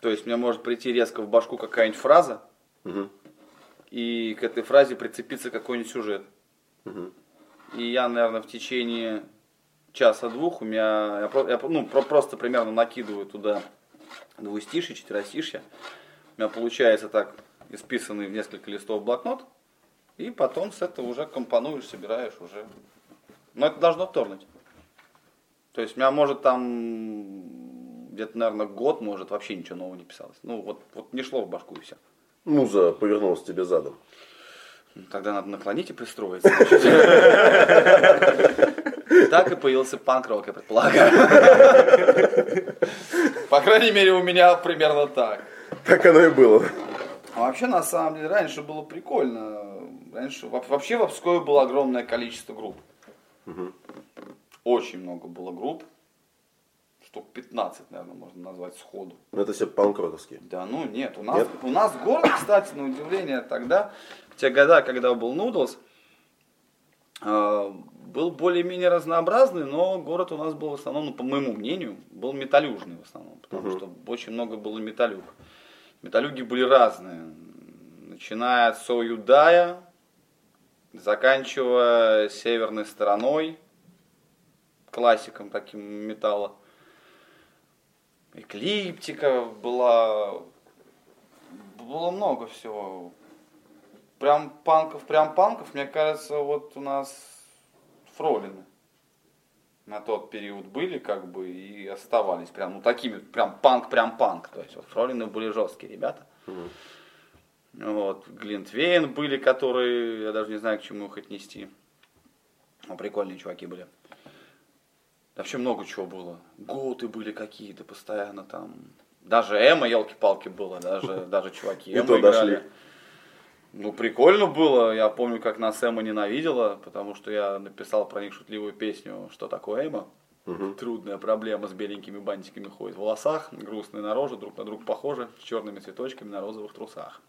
То есть мне может прийти резко в башку какая-нибудь фраза, Мгм. И к этой фразе прицепиться какой-нибудь сюжет. Мгм. И я, наверное, в течение часа-двух у меня, я, про- я ну, про- просто примерно накидываю туда двустишье, четверостишье. У меня получается так исписанный в несколько листов блокнот, и потом с этого уже компонуешь, собираешь уже. Но это должно торнуть. То есть у меня может там где-то, наверное, год, может, вообще ничего нового не писалось. Ну, вот, вот не шло в башку и все. Муза повернулась тебе задом. Тогда надо наклонить и пристроиться. Так и появился панк-рок, я предполагаю. По крайней мере, у меня примерно так. Так оно и было. А вообще, на самом деле, раньше было прикольно. Раньше во- вообще в Обскове было огромное количество групп. Очень много было групп. Штук 15, наверное, можно назвать сходу. Ну, Это все панкроковские. Да ну нет, у нас, Нет? у нас город, кстати, на удивление, тогда, в те года, когда был Нудлс, э, был более-менее разнообразный, но город у нас был в основном, ну, по моему мнению, был металюжный в основном, потому что очень много было металюг. Металюги были разные, начиная от Союдая, заканчивая северной стороной, классиком таким металла. Эклиптика была, было много всего. Прям панков, прям панков, мне кажется, вот у нас фролины на тот период были, как бы, и оставались прям, ну, такими, прям панк, прям панк. То есть, вот фролины были жесткие ребята. Вот, Глинтвейн были, которые, я даже не знаю, к чему их отнести. Но прикольные чуваки были. Вообще много чего было. Готы были какие-то постоянно там. Даже Эма, елки-палки было, даже, даже чуваки то играли. дошли. Ну, прикольно было. Я помню, как нас Эма ненавидела, потому что я написал про них шутливую песню «Что такое Эма?». Трудная проблема с беленькими бантиками ходит в волосах, грустные на роже, друг на друга похожи, с черными цветочками на розовых трусах.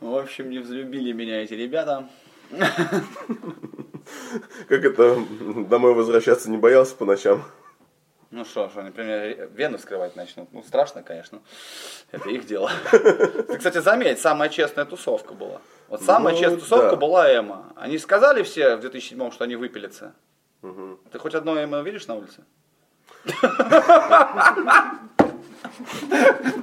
В общем, не взлюбили меня эти ребята. Как это, домой возвращаться не боялся по ночам? Ну что ж, они, например, вены вскрывать начнут. Ну, страшно, конечно. Это их дело. Ты, кстати, заметь, самая честная тусовка была. Вот самая Ну, честная тусовка да. была Эма. Они сказали все в 2007 что они выпилятся. Ты хоть одно Эма видишь на улице?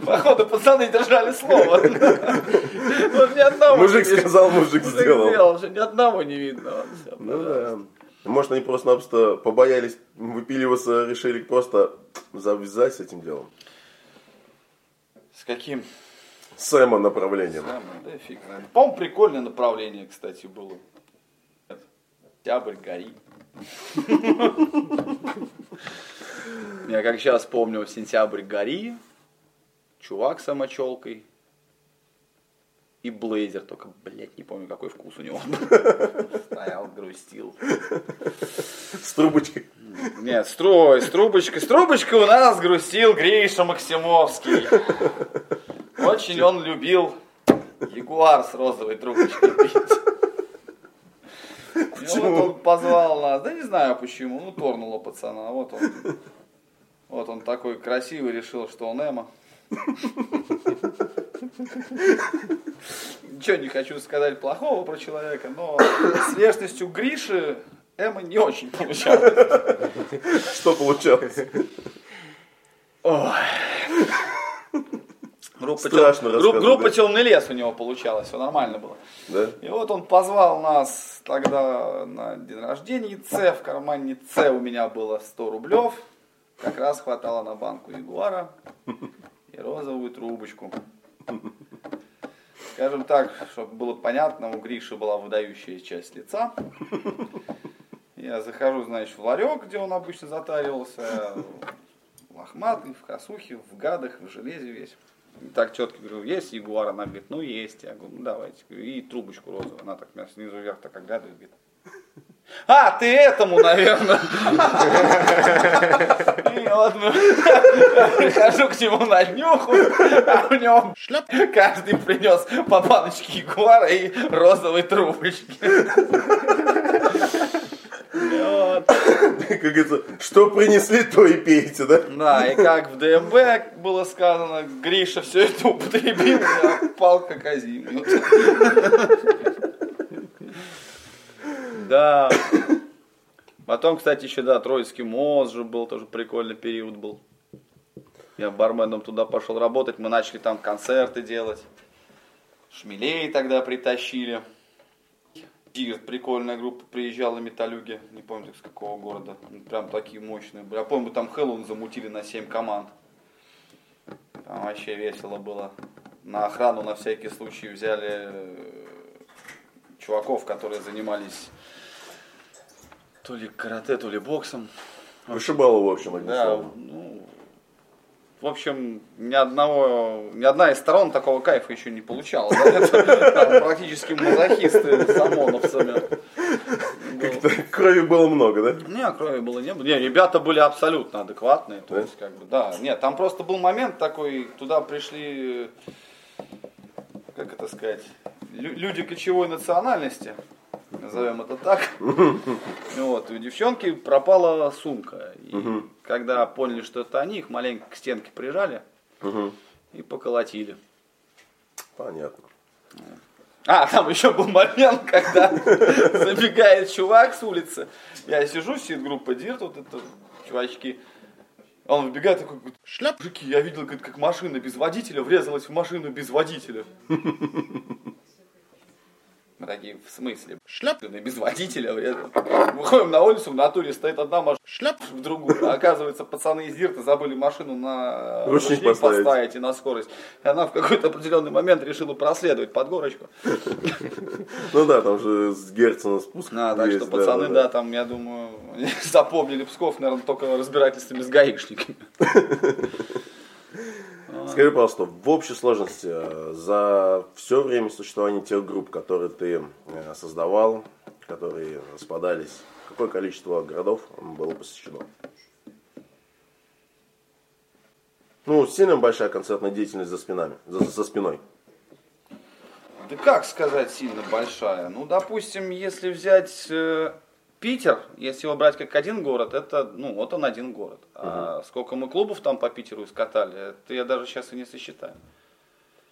Походу, пацаны держали слово. Ни одного Мужик сказал, мужик сделал. что ни одного не видно. Ну да. Может, они просто-напросто побоялись выпиливаться, решили просто завязать с этим делом. С каким? С эмо направлением. Самое, да фиг знает. По-моему, прикольное направление, кстати, было. Октябрь, гори. Я как сейчас помню, сентябрь, гори. Чувак с самочелкой. и блейзер, только, блядь, не помню, какой вкус у него. Стоял, грустил. С трубочкой. Нет, строй, с трубочкой. С трубочкой у нас грустил Гриша Максимовский. Очень он любил ягуар с розовой трубочкой пить. И вот он позвал нас, да не знаю почему, ну торнуло пацана, вот он. Вот он такой красивый, решил, что он Эма. Ничего не хочу сказать плохого про человека, но с внешностью Гриши Эма не очень получалось. Что получалось? Группа, Страшно тем- рассказывать, группа да? темный лес у него получалось, все нормально было. Да? И вот он позвал нас тогда на день рождения С, в кармане С у меня было 100 рублев, как раз хватало на банку Ягуара и розовую трубочку. Скажем так, чтобы было понятно, у Гриши была выдающая часть лица. Я захожу, значит, в ларек, где он обычно затаривался, лохматый, в косухе, в гадах, в железе весь. И так четко говорю, есть Ягуар? Она говорит, ну есть. Я говорю, ну давайте. И трубочку розовую. Она так меня снизу вверх так оглядывает, говорит, а, ты этому, наверное. И вот мы прихожу к нему на днюху, а у него каждый принес по баночке ягуара и розовой трубочки. Как говорится, что принесли, то и пейте, да? Да, и как в ДМБ было сказано, Гриша все это употребил, я пал как озимый. Да. Потом, кстати, еще, да, Троицкий мост же был, тоже прикольный период был. Я барменом туда пошел работать, мы начали там концерты делать. Шмелей тогда притащили. Дирт, прикольная группа, приезжала металюги, не помню с какого города. Прям такие мощные. Я помню, там Хэллоуин замутили на 7 команд. Там вообще весело было. На охрану на всякий случай взяли э, чуваков, которые занимались то ли карате, то ли боксом. Вышибало, в общем, одним Да, словом. ну, в общем, ни одного, ни одна из сторон такого кайфа еще не получала. да, это там практически мазохисты с ОМОНовцами. Как-то крови было много, да? Не, крови было не было. Не, ребята были абсолютно адекватные. То Да? есть, как бы, да. Нет, там просто был момент такой, туда пришли, как это сказать, лю- люди кочевой национальности, назовем это так. Вот, у девчонки пропала сумка. И когда поняли, что это они, их маленько к стенке прижали и поколотили. Понятно. А, там еще был момент, когда забегает чувак с улицы. Я сижу, сидит группа Дирт, вот это чувачки. Он выбегает такой, говорит, шляп, я видел, говорит, как машина без водителя врезалась в машину без водителя. Мы такие, в смысле? Шляп, без водителя. Выходим на улицу, в натуре стоит одна машина, шляп, в другую. А оказывается, пацаны из Дирта забыли машину на Ручник поставить. поставить и на скорость. И она в какой-то определенный момент решила проследовать под горочку. Ну да, там же с Герцена спуск А, так что пацаны, да, там, я думаю, запомнили Псков, наверное, только разбирательствами с гаишниками. Скажи, пожалуйста, в общей сложности э, за все время существования тех групп, которые ты э, создавал, которые распадались, какое количество городов было посещено? Ну, сильно большая концертная деятельность за спинами, за, за спиной. Да как сказать сильно большая? Ну, допустим, если взять э, Питер, если его брать как один город, это, ну, вот он один город. А сколько мы клубов там по Питеру искатали, это я даже сейчас и не сосчитаю.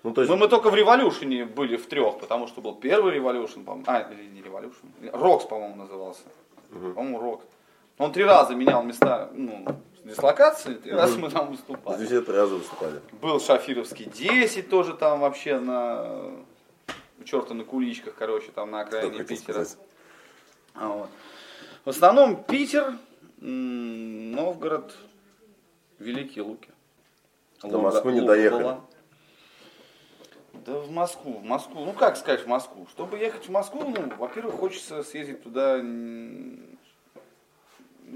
Ну, то есть, Мы, мы только в революшене были в трех, потому что был первый революшн, по-моему, а, или не революшн, Рокс, по-моему, назывался. По-моему, Рокс. Он три раза менял места, ну, дислокации, три раза мы там выступали. здесь три раза выступали. Был Шафировский 10 тоже там вообще на черта на куличках, короче, там на окраине Питера. сказать? А вот. В основном Питер, Новгород, Великие Луки. До Москвы не доехали. была. Да в Москву, в Москву. Ну как сказать в Москву? Чтобы ехать в Москву, ну, во-первых, хочется съездить туда, ну,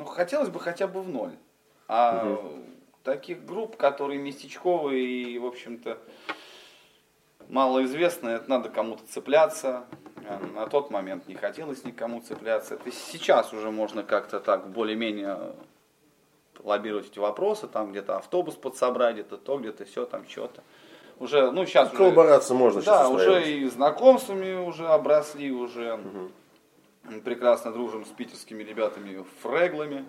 хотелось бы хотя бы в ноль. А таких групп, которые местечковые и, в общем-то, малоизвестное, это надо кому-то цепляться. А На тот момент не хотелось никому цепляться. Это сейчас уже можно как-то так более-менее лоббировать эти вопросы, там где-то автобус подсобрать, где-то то, где-то все, там что-то. Уже, ну сейчас уже, Коллаборация можно да, уже и знакомствами уже обросли, уже Мы прекрасно дружим с питерскими ребятами фреглами,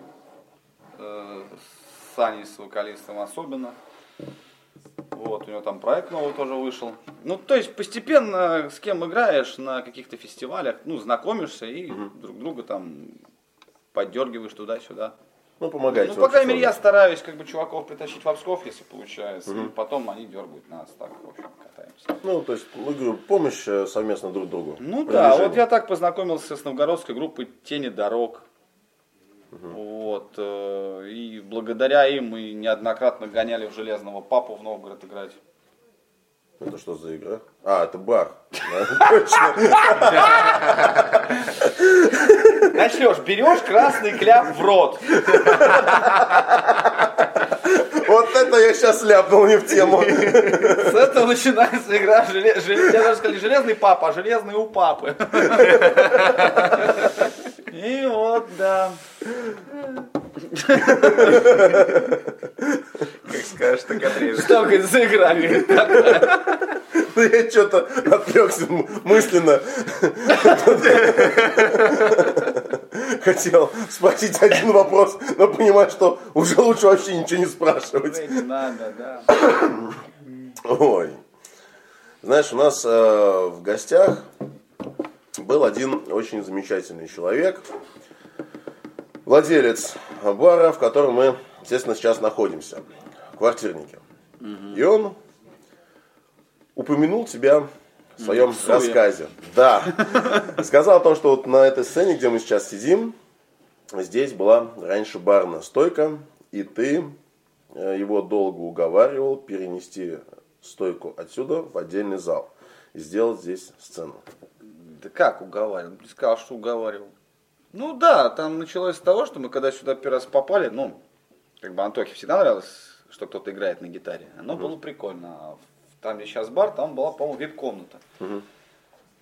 э, с Саней, с вокалистом особенно. Вот, у него там проект новый тоже вышел. Ну, то есть постепенно с кем играешь на каких-то фестивалях, ну, знакомишься и друг друга там поддергиваешь туда-сюда. Ну, помогайте. Ну, по крайней мере, я стараюсь как бы чуваков притащить в Псков, если получается. И потом они дергают нас, так, в общем, катаемся. Ну, то есть, ну, говорю, помощь э, совместно друг другу. Ну да, вот я так познакомился с новгородской группой Тени дорог. Вот, э, и благодаря им мы неоднократно гоняли в Железного Папу в Новгород играть. Это что за игра? А, это бар. Начнешь, берешь красный кляп в рот. Вот это я сейчас ляпнул не в тему. С этого начинается игра, я даже сказал, железный папа, а железный у папы. И вот, да. Как скажешь, так отрежешь. Что, говорит, за игра? Говорит, Ну, я что-то отвлекся мысленно. Хотел спросить один вопрос, но понимаю, что уже лучше вообще ничего не спрашивать. Не надо, да. Ой. Знаешь, у нас э, в гостях был один очень замечательный человек, владелец бара, в котором мы, естественно, сейчас находимся, квартирники. И он упомянул тебя в своем суе. рассказе. Да. Сказал о том, что вот на этой сцене, где мы сейчас сидим, здесь была раньше барная стойка, и ты э, его долго уговаривал перенести стойку отсюда в отдельный зал и сделать здесь сцену. Да как уговаривал? Ты сказал, что уговаривал. Ну да, там началось с того, что мы когда сюда первый раз попали, ну, как бы Антохе всегда нравилось, что кто-то играет на гитаре. Оно было прикольно. А там, где сейчас бар, там была, по-моему, вип-комната.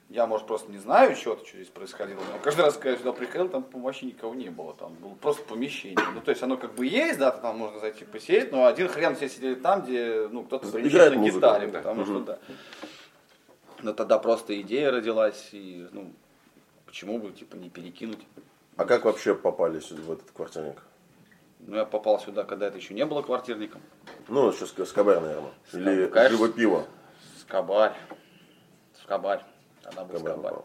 Я, может, просто не знаю что-то, что здесь происходило. Но каждый раз, когда я сюда приходил, там вообще никого не было. Там было просто помещение. Ну, то есть оно как бы есть, да, там можно зайти посидеть, но один хрен все сидели там, где, ну, кто-то принесет на музыка, гитаре, да. потому что, да. Но тогда просто идея родилась, и, ну, почему бы, типа, не перекинуть. А как вообще попали сюда в этот квартирник? Ну, я попал сюда, когда это еще не было квартирником. Ну, еще с Скобер, наверное. Или конечно. живо пиво. Скобарь. Скобарь. Тогда был Скобарь скобарь.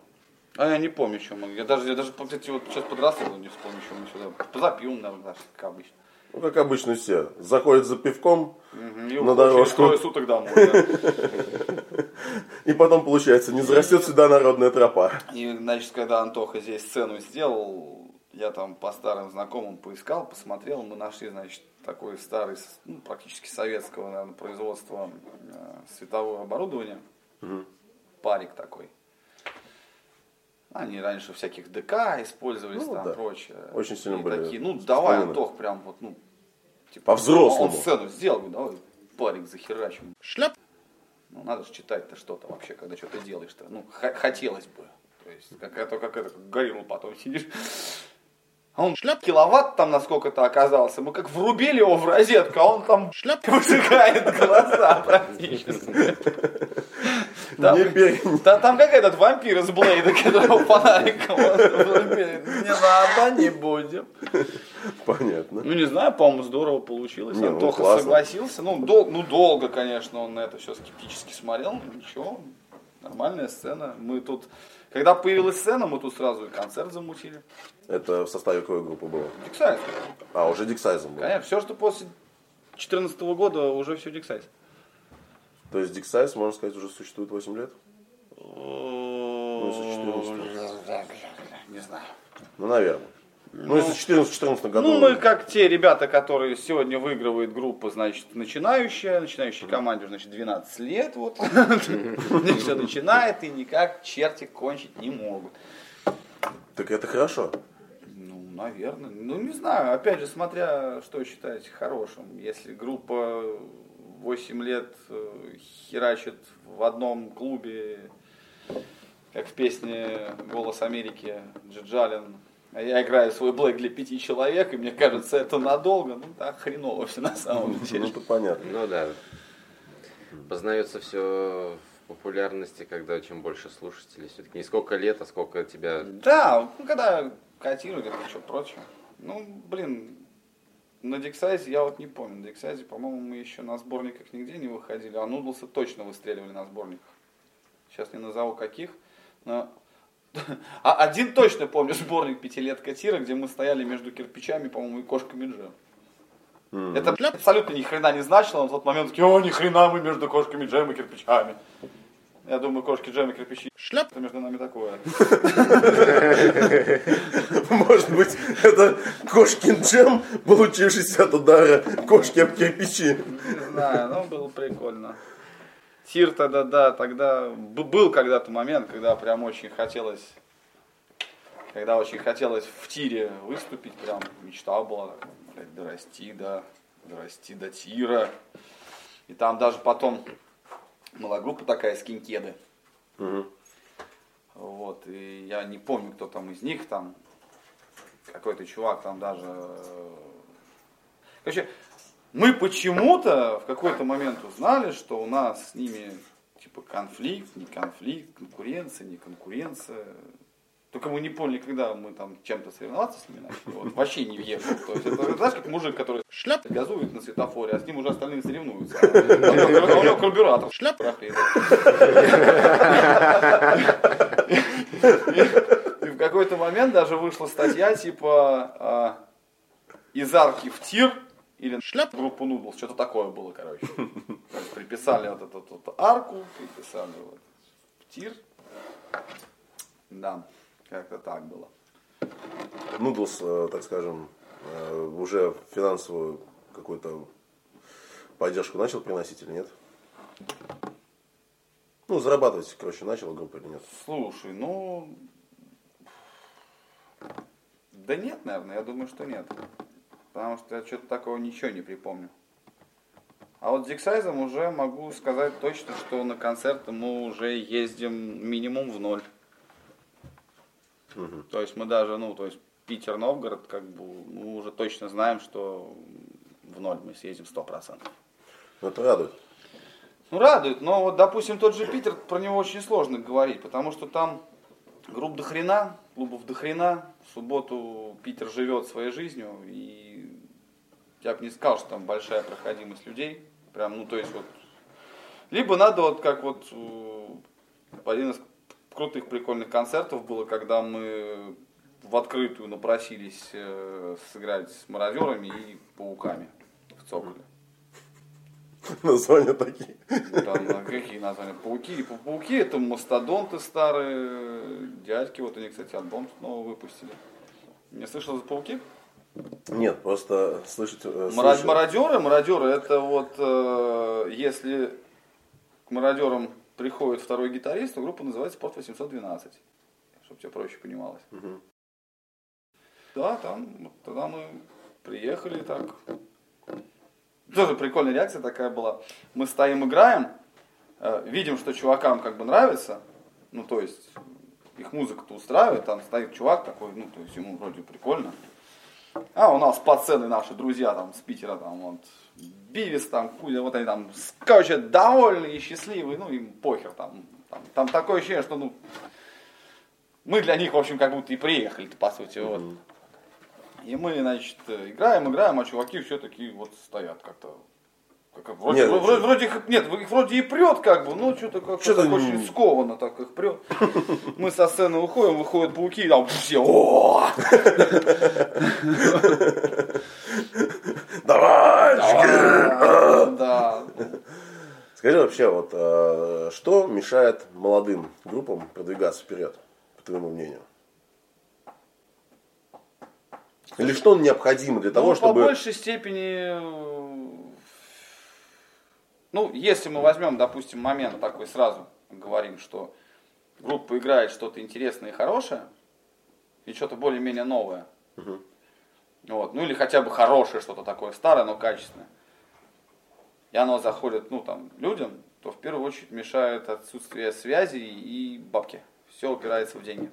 А я не помню, что мы. Я даже, я даже, кстати, вот сейчас подрастал, не вспомню, что мы сюда. Позапил, наверное, даже, как обычно. Ну, как обычно все. Заходят за пивком, И На дорожку. через трое суток домой. да. и потом, получается, не зарастет сюда народная тропа. И, значит, когда Антоха здесь сцену сделал, я там по старым знакомым поискал, посмотрел, мы нашли, значит, такой старый, ну, практически советского, наверное, производства э, световое оборудование. Парик такой. Они раньше всяких ДК использовались, Ну, там да. прочее. Очень сильно И были такие, ну, давай. Антох, прям вот, ну, типа, По-взрослому. Он сцену сделал, давай парик захерачим. Шляп. Ну, надо же читать-то что-то вообще, когда что-то делаешь-то. Ну, х- хотелось бы. То есть, как это, как это, как горилла потом сидишь. А он шляп киловатт там насколько-то оказался. Мы как врубили его в розетку, а он там шляп выжигает глаза практически. Там, да, там как этот вампир из Блейда, которого фонариком. Не надо, не будем. Понятно. Ну, не знаю, по-моему, здорово получилось. Не, ну, Антоха классно. согласился. Ну, дол- ну, долго, конечно, он на это все скептически смотрел. Ну, Ничего, нормальная сцена. Мы тут, когда появилась сцена, мы тут сразу и концерт замутили. Это в составе какой группы было? Диксайз. А, уже Диксайзом был. Конечно, все, что после 2014 года, уже все Диксайз. То есть Диксайз, можно сказать, уже существует 8 лет? Ну, если 14. Не знаю. Ну, наверное. Ну, если в 14-14 году. Ну, мы как те ребята, которые сегодня выигрывают группу, значит, начинающая, начинающей команде, значит, 12 лет, вот, все начинает, и никак черти кончить не могут. Так это хорошо. Ну, наверное. Ну, не знаю. Опять же, смотря что считаете хорошим. Если группа 8 лет э, херачит в одном клубе, как в песне «Голос Америки» Джиджалин. А я играю свой блэк для пяти человек, и мне кажется, это надолго. Ну, так хреново все на самом деле. Ну, тут понятно. Ну да. Познается все в популярности, когда чем больше слушателей. Все-таки не сколько лет, а сколько тебя... Да, ну, когда котируют, это что прочее. Ну, блин, на Диксайзе я вот не помню. На Диксайзе, по-моему, мы еще на сборниках нигде не выходили, а Нудлсы точно выстреливали на сборниках. Сейчас не назову каких, но... А один точно помню сборник пятилетка Тира, где мы стояли между кирпичами, по-моему, и кошками Джем. Это абсолютно ни хрена не значило, но в тот момент такие, о, ни хрена мы между кошками Джем и кирпичами. Я думаю, кошки Джем и кирпичи. Шляп. Это между нами такое. Может быть, это кошкин джем, получившийся от удара кошки об кирпичи. Не знаю, ну было прикольно. Тир тогда, да, тогда был когда-то момент, когда прям очень хотелось, когда очень хотелось в тире выступить, прям мечта была, блядь, дорасти до, дорасти до тира. И там даже потом была группа такая, скинкеды. Мгм. Вот, и я не помню, кто там из них, там, какой-то чувак там даже... Короче, мы почему-то в какой-то момент узнали, что у нас с ними, типа, конфликт, не конфликт, конкуренция, не конкуренция. Только мы не поняли, когда мы там чем-то соревноваться с ними начали. Вот, вообще не въехал. То есть это, знаешь, как мужик, который шляп газует на светофоре, а с ним уже остальные соревнуются. А у него карбюратор шляп И в какой-то момент даже вышла статья типа а, из арки в тир или шляп группу Нудлс, что-то такое было, короче. Приписали вот эту вот арку, приписали вот в тир. Да, как-то так было. Нудлс, э, так скажем, э, уже финансовую какую-то поддержку начал приносить или нет? Ну, зарабатывать, короче, начала группа или нет? Слушай, ну... Да нет, наверное, я думаю, что нет. Потому что я что-то такого ничего не припомню. А вот с Диксайзом уже могу сказать точно, что на концерты мы уже ездим минимум в ноль. То есть мы даже, ну, то есть Питер, Новгород, как бы, мы уже точно знаем, что в ноль мы съездим сто процентов. Ну, это радует. Ну, радует, но вот, допустим, тот же Питер, про него очень сложно говорить, потому что там групп до хрена, клубов до хрена, в субботу Питер живет своей жизнью, и я бы не сказал, что там большая проходимость людей, прям, ну, то есть вот, либо надо вот как вот э, один из крутых прикольных концертов было, когда мы в открытую напросились э, сыграть с мародерами и пауками в Цоколе. Названия такие. Там а какие названия? Пауки. Па- Пауки это мастодонты старые, дядьки. Вот они, кстати, альбом снова выпустили. Не слышал за пауки? Нет, просто слышать... э, слышу. Мародеры, мародеры это вот э, если к мародерам приходит второй гитарист, то группа называется Спорт 812. Чтобы тебе проще понималось. Мгм. Да, там, тогда мы приехали так. Тоже прикольная реакция такая была. Мы стоим, играем, э, видим, что чувакам как бы нравится, ну то есть их музыка-то устраивает, там стоит чувак такой, ну то есть ему вроде прикольно. А у нас пацаны наши друзья там с Питера, там вот Бивис, там, Кузя, вот они там, с- короче, довольные и счастливые, ну им похер там. Там, там такое ощущение, что ну мы для них, в общем, как будто и приехали по сути. Вот. И мы, значит, играем, играем, а чуваки все такие вот стоят как-то. Как, вроде, Нет, вроде, что- вроде их, нет, их вроде и прет как бы, но что-то как-то Что-то так очень скованно так их прет. Мы со сцены уходим, выходят пауки, и там все, о Давай! Да. Скажи вообще, вот э, что мешает молодым группам продвигаться вперед, по твоему мнению? Или что необходимо для того, ну, чтобы... по большей степени, ну, если мы возьмем, допустим, момент такой сразу, говорим, что группа играет что-то интересное и хорошее, и что-то более-менее новое, вот, ну или хотя бы хорошее что-то такое, старое, но качественное. и оно заходит, ну, там, людям, то в первую очередь мешает отсутствие связи и бабки. Все упирается в деньги.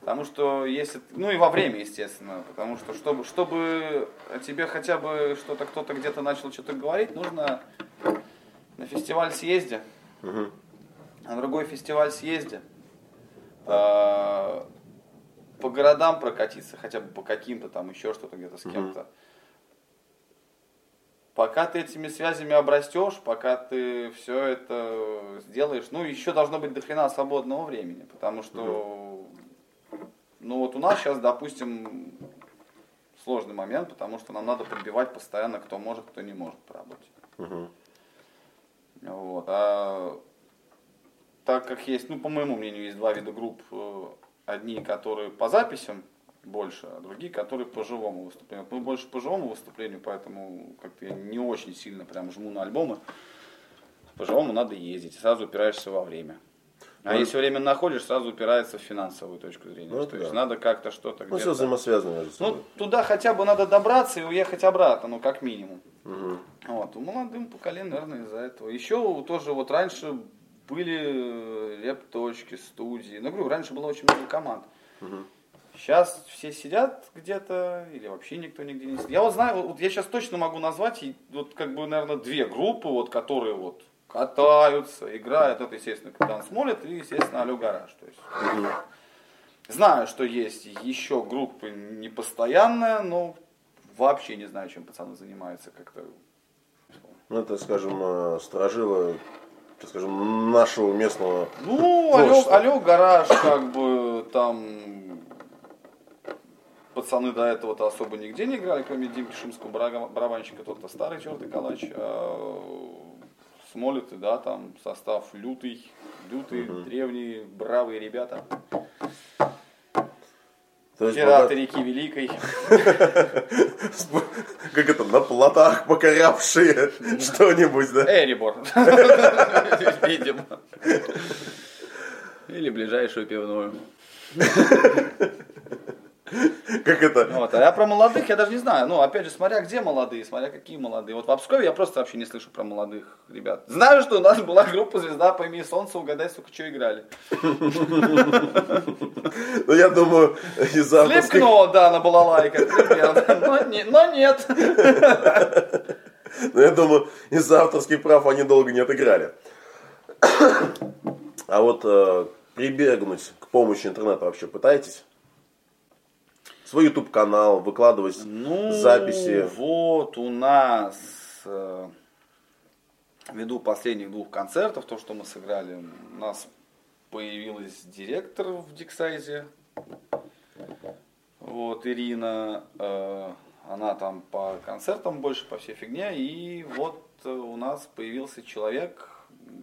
Потому что если, ну и во время, естественно, потому что чтобы, чтобы тебе хотя бы что-то кто-то где-то начал что-то говорить, нужно на фестиваль съезде, Мгм. на другой фестиваль съезде, а, по городам прокатиться, хотя бы по каким-то там еще что-то где-то с кем-то. Пока ты этими связями обрастешь, пока ты все это сделаешь, ну еще должно быть дохрена свободного времени, потому что, ну вот у нас сейчас, допустим, сложный момент, потому что нам надо подбивать постоянно, кто может, кто не может по работе. Мгм. Вот. А так как есть, ну, по моему мнению, есть два вида групп. Одни, которые по записям больше, а другие, которые по живому выступлению. Мы больше по живому выступлению, поэтому как-то я не очень сильно прям жму на альбомы. По живому надо ездить, сразу упираешься во время. А Ну, если время находишь, сразу упирается в финансовую точку зрения. Ну, То это есть да. надо как-то что-то Ну, все взаимосвязано между собой. Ну, туда хотя бы надо добраться и уехать обратно, ну, как минимум. Мгм. Вот, у молодым поколению, наверное, из-за этого. Еще тоже вот раньше были э, реп-точки, студии. Ну, говорю, раньше было очень много команд. Мгм. Сейчас все сидят где-то, или вообще никто нигде не сидит. Я вот знаю, вот я сейчас точно могу назвать, вот как бы, наверное, две группы, вот, которые вот катаются, играют. Это, естественно, Капитан Смолет и, естественно, Алю Гараж. То есть, знаю, что есть еще группы непостоянные, но вообще не знаю, чем пацаны занимаются как-то. Ну, это, скажем, э, сторожило, так скажем, нашего местного... Ну, что. алло, гараж, как бы там пацаны до этого-то особо нигде не играли, кроме Димки Шимского барабанщика, тот-то старый чертый калач. А Смолеты, да, там состав лютый, лютый, древние, бравые ребята. То есть, Пираты реки Великой. как это, на плотах покорявшие что-нибудь, да? Эрибор. Видимо. Или ближайшую пивную. Как это, Вот, а я про молодых я даже не знаю. Ну, опять же, смотря где молодые, смотря какие молодые. Вот в Обскове я просто вообще не слышу про молодых ребят. Знаю, что у нас была группа «Звезда по имени Солнце», угадай, сука, что играли. ну, я думаю, из авторских... Слепкнула, да, на балалайках, но, не- но нет. Ну, я думаю, из-за авторских прав они долго не отыграли. А вот э, прибегнуть к помощи интернета вообще пытаетесь? Свой YouTube канал, выкладывать Ну, записи. вот у нас э, ввиду последних двух концертов, то, что мы сыграли, у нас появилась директор в Диксайзе. Вот, Ирина, э, она там по концертам больше, по всей фигне. И вот э, у нас появился человек,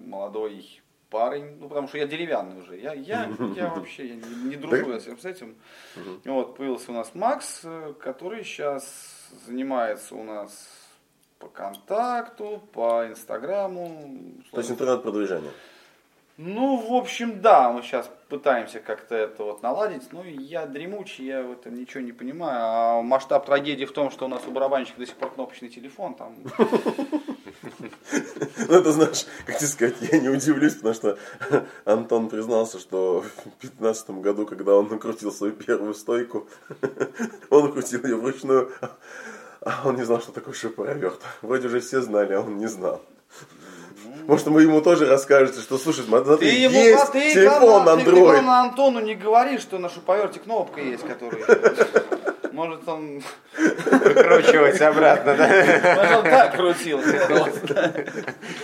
молодой парень, ну потому что я деревянный уже, я, я, я вообще я не, не дружу я с этим. Вот, появился у нас Макс, э, который сейчас занимается у нас по контакту, по инстаграму. То есть интернет-продвижение. Ну, в общем, да, мы сейчас пытаемся как-то это вот наладить. Ну, я дремучий, я в этом ничего не понимаю. А масштаб трагедии в том, что у нас у барабанщика до сих пор кнопочный телефон. Там... Ну, это, знаешь, как тебе сказать, я не удивлюсь, потому что Антон признался, что в 2015 году, когда он накрутил свою первую стойку, он крутил ее вручную, а он не знал, что такое шиповерт. Вроде уже все знали, а он не знал. Может, вы ему тоже расскажете, что, слушай, смотри, Ты ему есть ты, телефон главное, ты, Android. главное, Антону не говори, что на шуповерте кнопка есть, который... Может, он, Выкручивать обратно, да? может, он так крутил.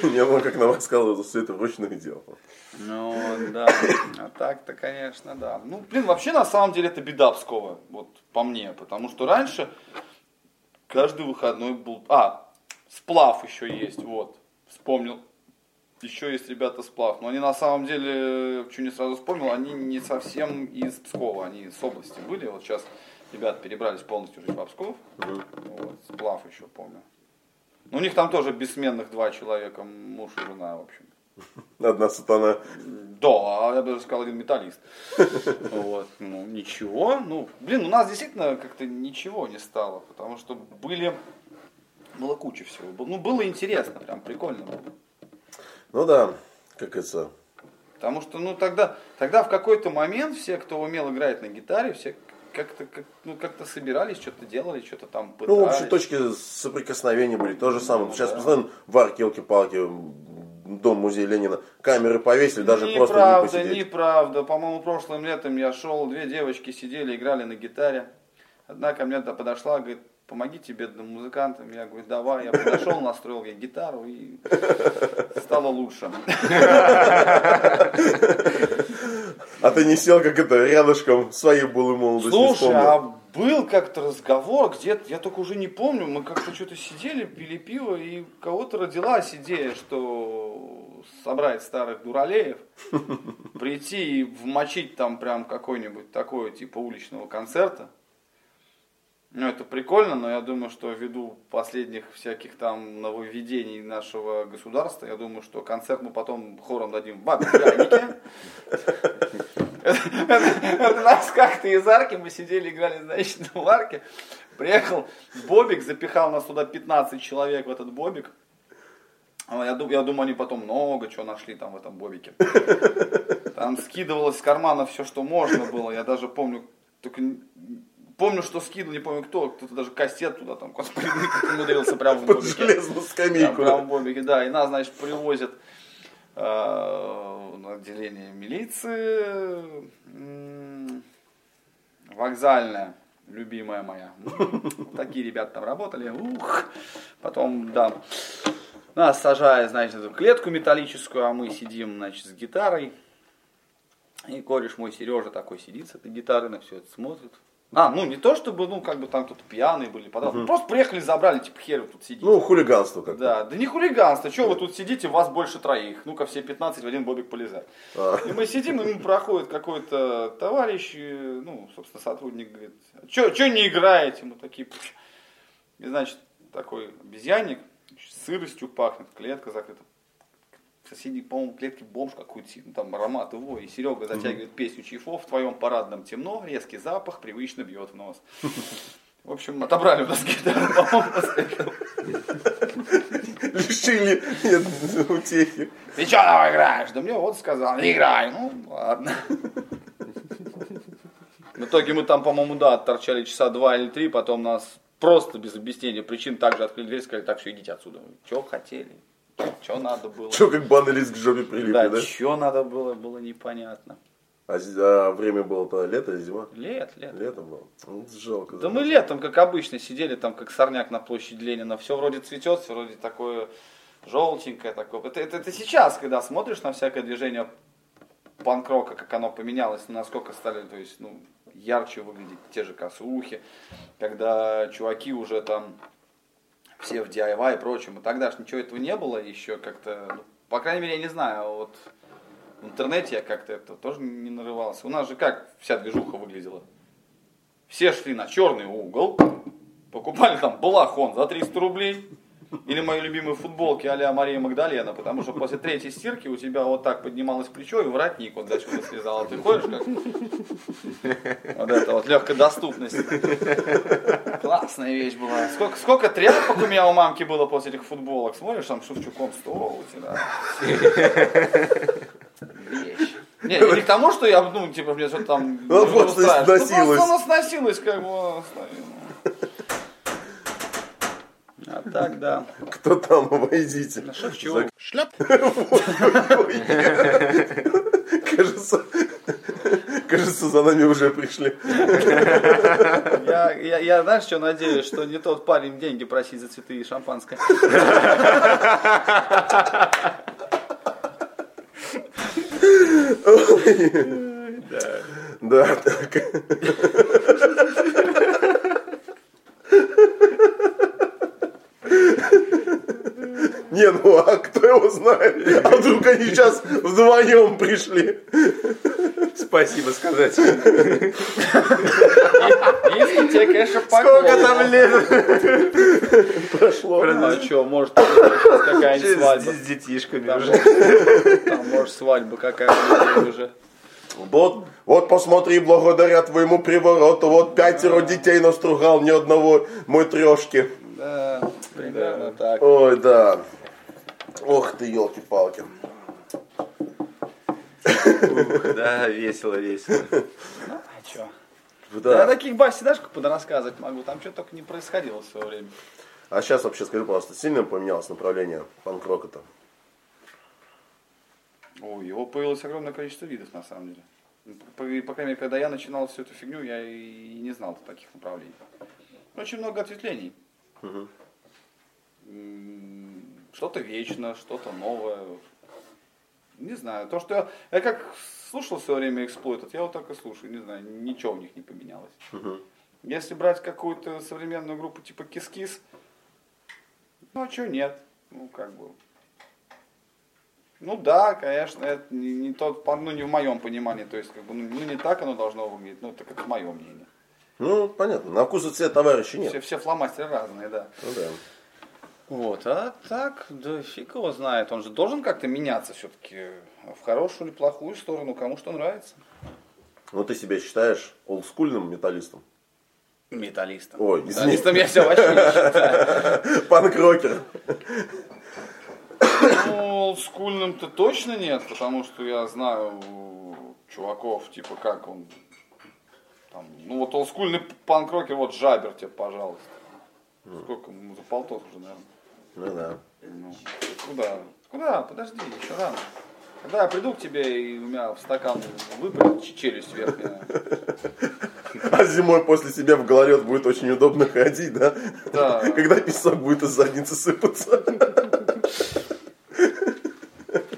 Мне он как нам рассказывал, что все это вручную делал. Ну, да. А так-то, конечно, да. Ну, блин, вообще, на самом деле, это беда Пскова, вот по мне. Потому что раньше каждый выходной был... А, сплав еще есть, вот. Вспомнил. Еще есть ребята сплав. Но они на самом деле, что не сразу вспомнил, они не совсем из Пскова, они с области были. Вот сейчас ребята перебрались полностью жить в Псков. Вот, сплав еще помню. Ну, у них там тоже бессменных два человека, муж и жена, в общем. Одна сатана. Да, я бы даже сказал, один металлист. Вот, ну, ничего. Ну, блин, у нас действительно как-то ничего не стало, потому что были Было куча всего. Ну, было интересно, прям прикольно было. Ну да, как говорится, Потому что, ну, тогда, тогда в какой-то момент все, кто умел играть на гитаре, все как-то, как, ну, как-то собирались, что-то делали, что-то там пытались. ну, общие точки соприкосновения были то же самое. Сейчас да. постоянно в арке, елки-палки, дом музея Ленина, камеры повесили, даже просто не неправда, посидеть. неправда. По-моему, прошлым летом я шел, две девочки сидели, играли на гитаре. Одна ко мне подошла, говорит, помогите бедным музыкантам. Я говорю, давай. Я подошел, настроил ей гитару и стало лучше. А ты не сел, как это, рядышком своей былой молодости Слушай, а был как-то разговор, где-то, я только уже не помню, мы как-то что-то сидели, пили пиво, и кого-то родилась идея, что собрать старых дуралеев, прийти и вмочить там прям какой-нибудь такой типа уличного концерта. Ну, это прикольно, но я думаю, что ввиду последних всяких там нововведений нашего государства, я думаю, что концерт мы потом хором дадим в Бабе-Янике. Это нас как-то из арки, мы сидели, играли, значит, в арке. Приехал Бобик, запихал нас туда 15 человек в этот Бобик. А Я думаю, я думаю, они потом много чего нашли там в этом Бобике. Там скидывалось с кармана все, что можно было. Я даже помню, только помню, что скидывал, не помню кто, кто-то даже кастет туда там умудрился прямо в Под Бобике. железную Да, скамейку. прям в Бобике, да. И нас, значит, привозят э, отделение милиции. Вокзальная, любимая моя. Такие ребята там работали. Ух. Потом, да. Нас сажают, значит, в клетку металлическую, а мы сидим, значит, с гитарой. И кореш мой Сережа такой сидит с этой гитарой, на все это смотрит. А, ну не то чтобы, ну, как бы там кто-то пьяные были, потом. Просто приехали, забрали, типа, хер вы тут сидите. Ну, хулиганство как Да, да не хулиганство, что вы тут сидите, вас больше троих. Ну-ка все 15 в один бобик полезать. А. И мы сидим, и мимо проходит какой-то товарищ, э, ну, собственно, сотрудник, говорит, что не играете? Мы такие, «Пф». и значит, такой обезьянник, сыростью пахнет, клетка закрыта. В соседней, по-моему, клетке бомж какой-то, ну, там аромат его, и Серега затягивает песню Чайфов, в твоем парадном темно, резкий запах привычно бьет в нос. В общем, отобрали у нас гитару. Лишили нет, утехи. Ты что там играешь? Да мне вот сказал, не играй. Ну, ладно. В итоге мы там, по-моему, да, торчали часа два или три, потом нас просто без объяснения причин также открыли дверь, сказали, так, все, идите отсюда. Что хотели? Что надо было? Что, как банный лист к жопе прилипли, Да, да? что надо было, было непонятно. А, а время было-то лето или зима? Лет, лет. Лето было. Ну, жалко. Да мы летом, как обычно, сидели там, как сорняк на площади Ленина. Все вроде цветет, все вроде такое желтенькое такое. Это, это, это сейчас, когда смотришь на всякое движение панк-рока, как оно поменялось, насколько стали, то есть, ну, ярче выглядеть те же косухи, когда чуваки уже там все в DIY и прочем. И тогда ж ничего этого не было еще как-то, ну, по крайней мере, я не знаю, а вот в интернете я как-то это тоже не нарывался. У нас же как вся движуха выглядела? Все шли на черный угол, покупали там балахон за 300 рублей, или мои любимые футболки а-ля Мария Магдалена, потому что после третьей стирки у тебя вот так поднималось плечо и воротник вот до сюда слезал. А ты ходишь как... Вот это вот легкая доступность. Классная вещь была. Сколько, сколько тряпок у меня у мамки было после этих футболок. Смотришь, там Шевчуком стол у тебя. Вещь. Не, не к тому, что я, ну, типа, мне что-то там... Ну, просто устраивает. Ну, сносилось. Просто оно сносилось, как бы. оно сносилось. А так, да. Кто там, войдите. Шевчук. Шляп. Кажется, кажется, за нами уже пришли. Я, я, я, знаешь, что надеюсь, что не тот парень деньги просить за цветы и шампанское. Да, так. Не, ну а кто его знает? А вдруг они сейчас вдвоем пришли? Спасибо сказать. Если тебе, конечно, Сколько там лет? Прошло. А что, может, какая-нибудь свадьба. С детишками уже. там, может, свадьба какая-нибудь уже. Вот, вот посмотри, благодаря твоему привороту, вот пятеро детей настругал, ни одного мой трешки. Да, примерно так. Ой, да. Ох ты, елки-палки. Да, весело, весело. А чё? Да. Я таких бас всегда рассказывать могу, там что только не происходило в свое время. А сейчас вообще скажи, пожалуйста, сильно поменялось направление панк-рока-то? Ой, его появилось огромное количество видов на самом деле. Ну, По, по крайней мере, когда я начинал всю эту фигню, я и не знал таких направлений. Очень много ответвлений. Мгм. Что-то вечно, что-то новое. Не знаю. То, что я, я как слушал в свое время Exploited, я вот так и слушаю. Не знаю, ничего у них не поменялось. Мгм. Если брать какую-то современную группу типа Кис-Кис, ну а что нет? Ну, как бы. Ну да, конечно, это не, не тот, ну не в моем понимании, то есть как бы, ну, ну, не так оно должно выглядеть, ну это как мое мнение. Ну, понятно. На вкус и цвет товарища нет. Все, все фломастеры разные, да. Ну да. Вот, а так, да фиг его знает, он же должен как-то меняться все-таки в хорошую или плохую сторону, кому что нравится. Ну ты себя считаешь олдскульным металлистом? Металлистом. Ой, извини. Металлистом я себя вообще не считаю. Панк-рокер. Ну, олдскульным-то точно нет, потому что я знаю чуваков, типа как он, там, ну вот олдскульный панк-рокер, вот Жабер тебе, пожалуйста. Сколько, ему за полтос уже, наверное. Ну да. Ну, куда? Куда? Подожди, еще рано. Когда я приду к тебе и у меня в стакан выпадет челюсть верхняя. А зимой после себя в гололед будет очень удобно ходить, да? Да. Когда песок будет из задницы сыпаться.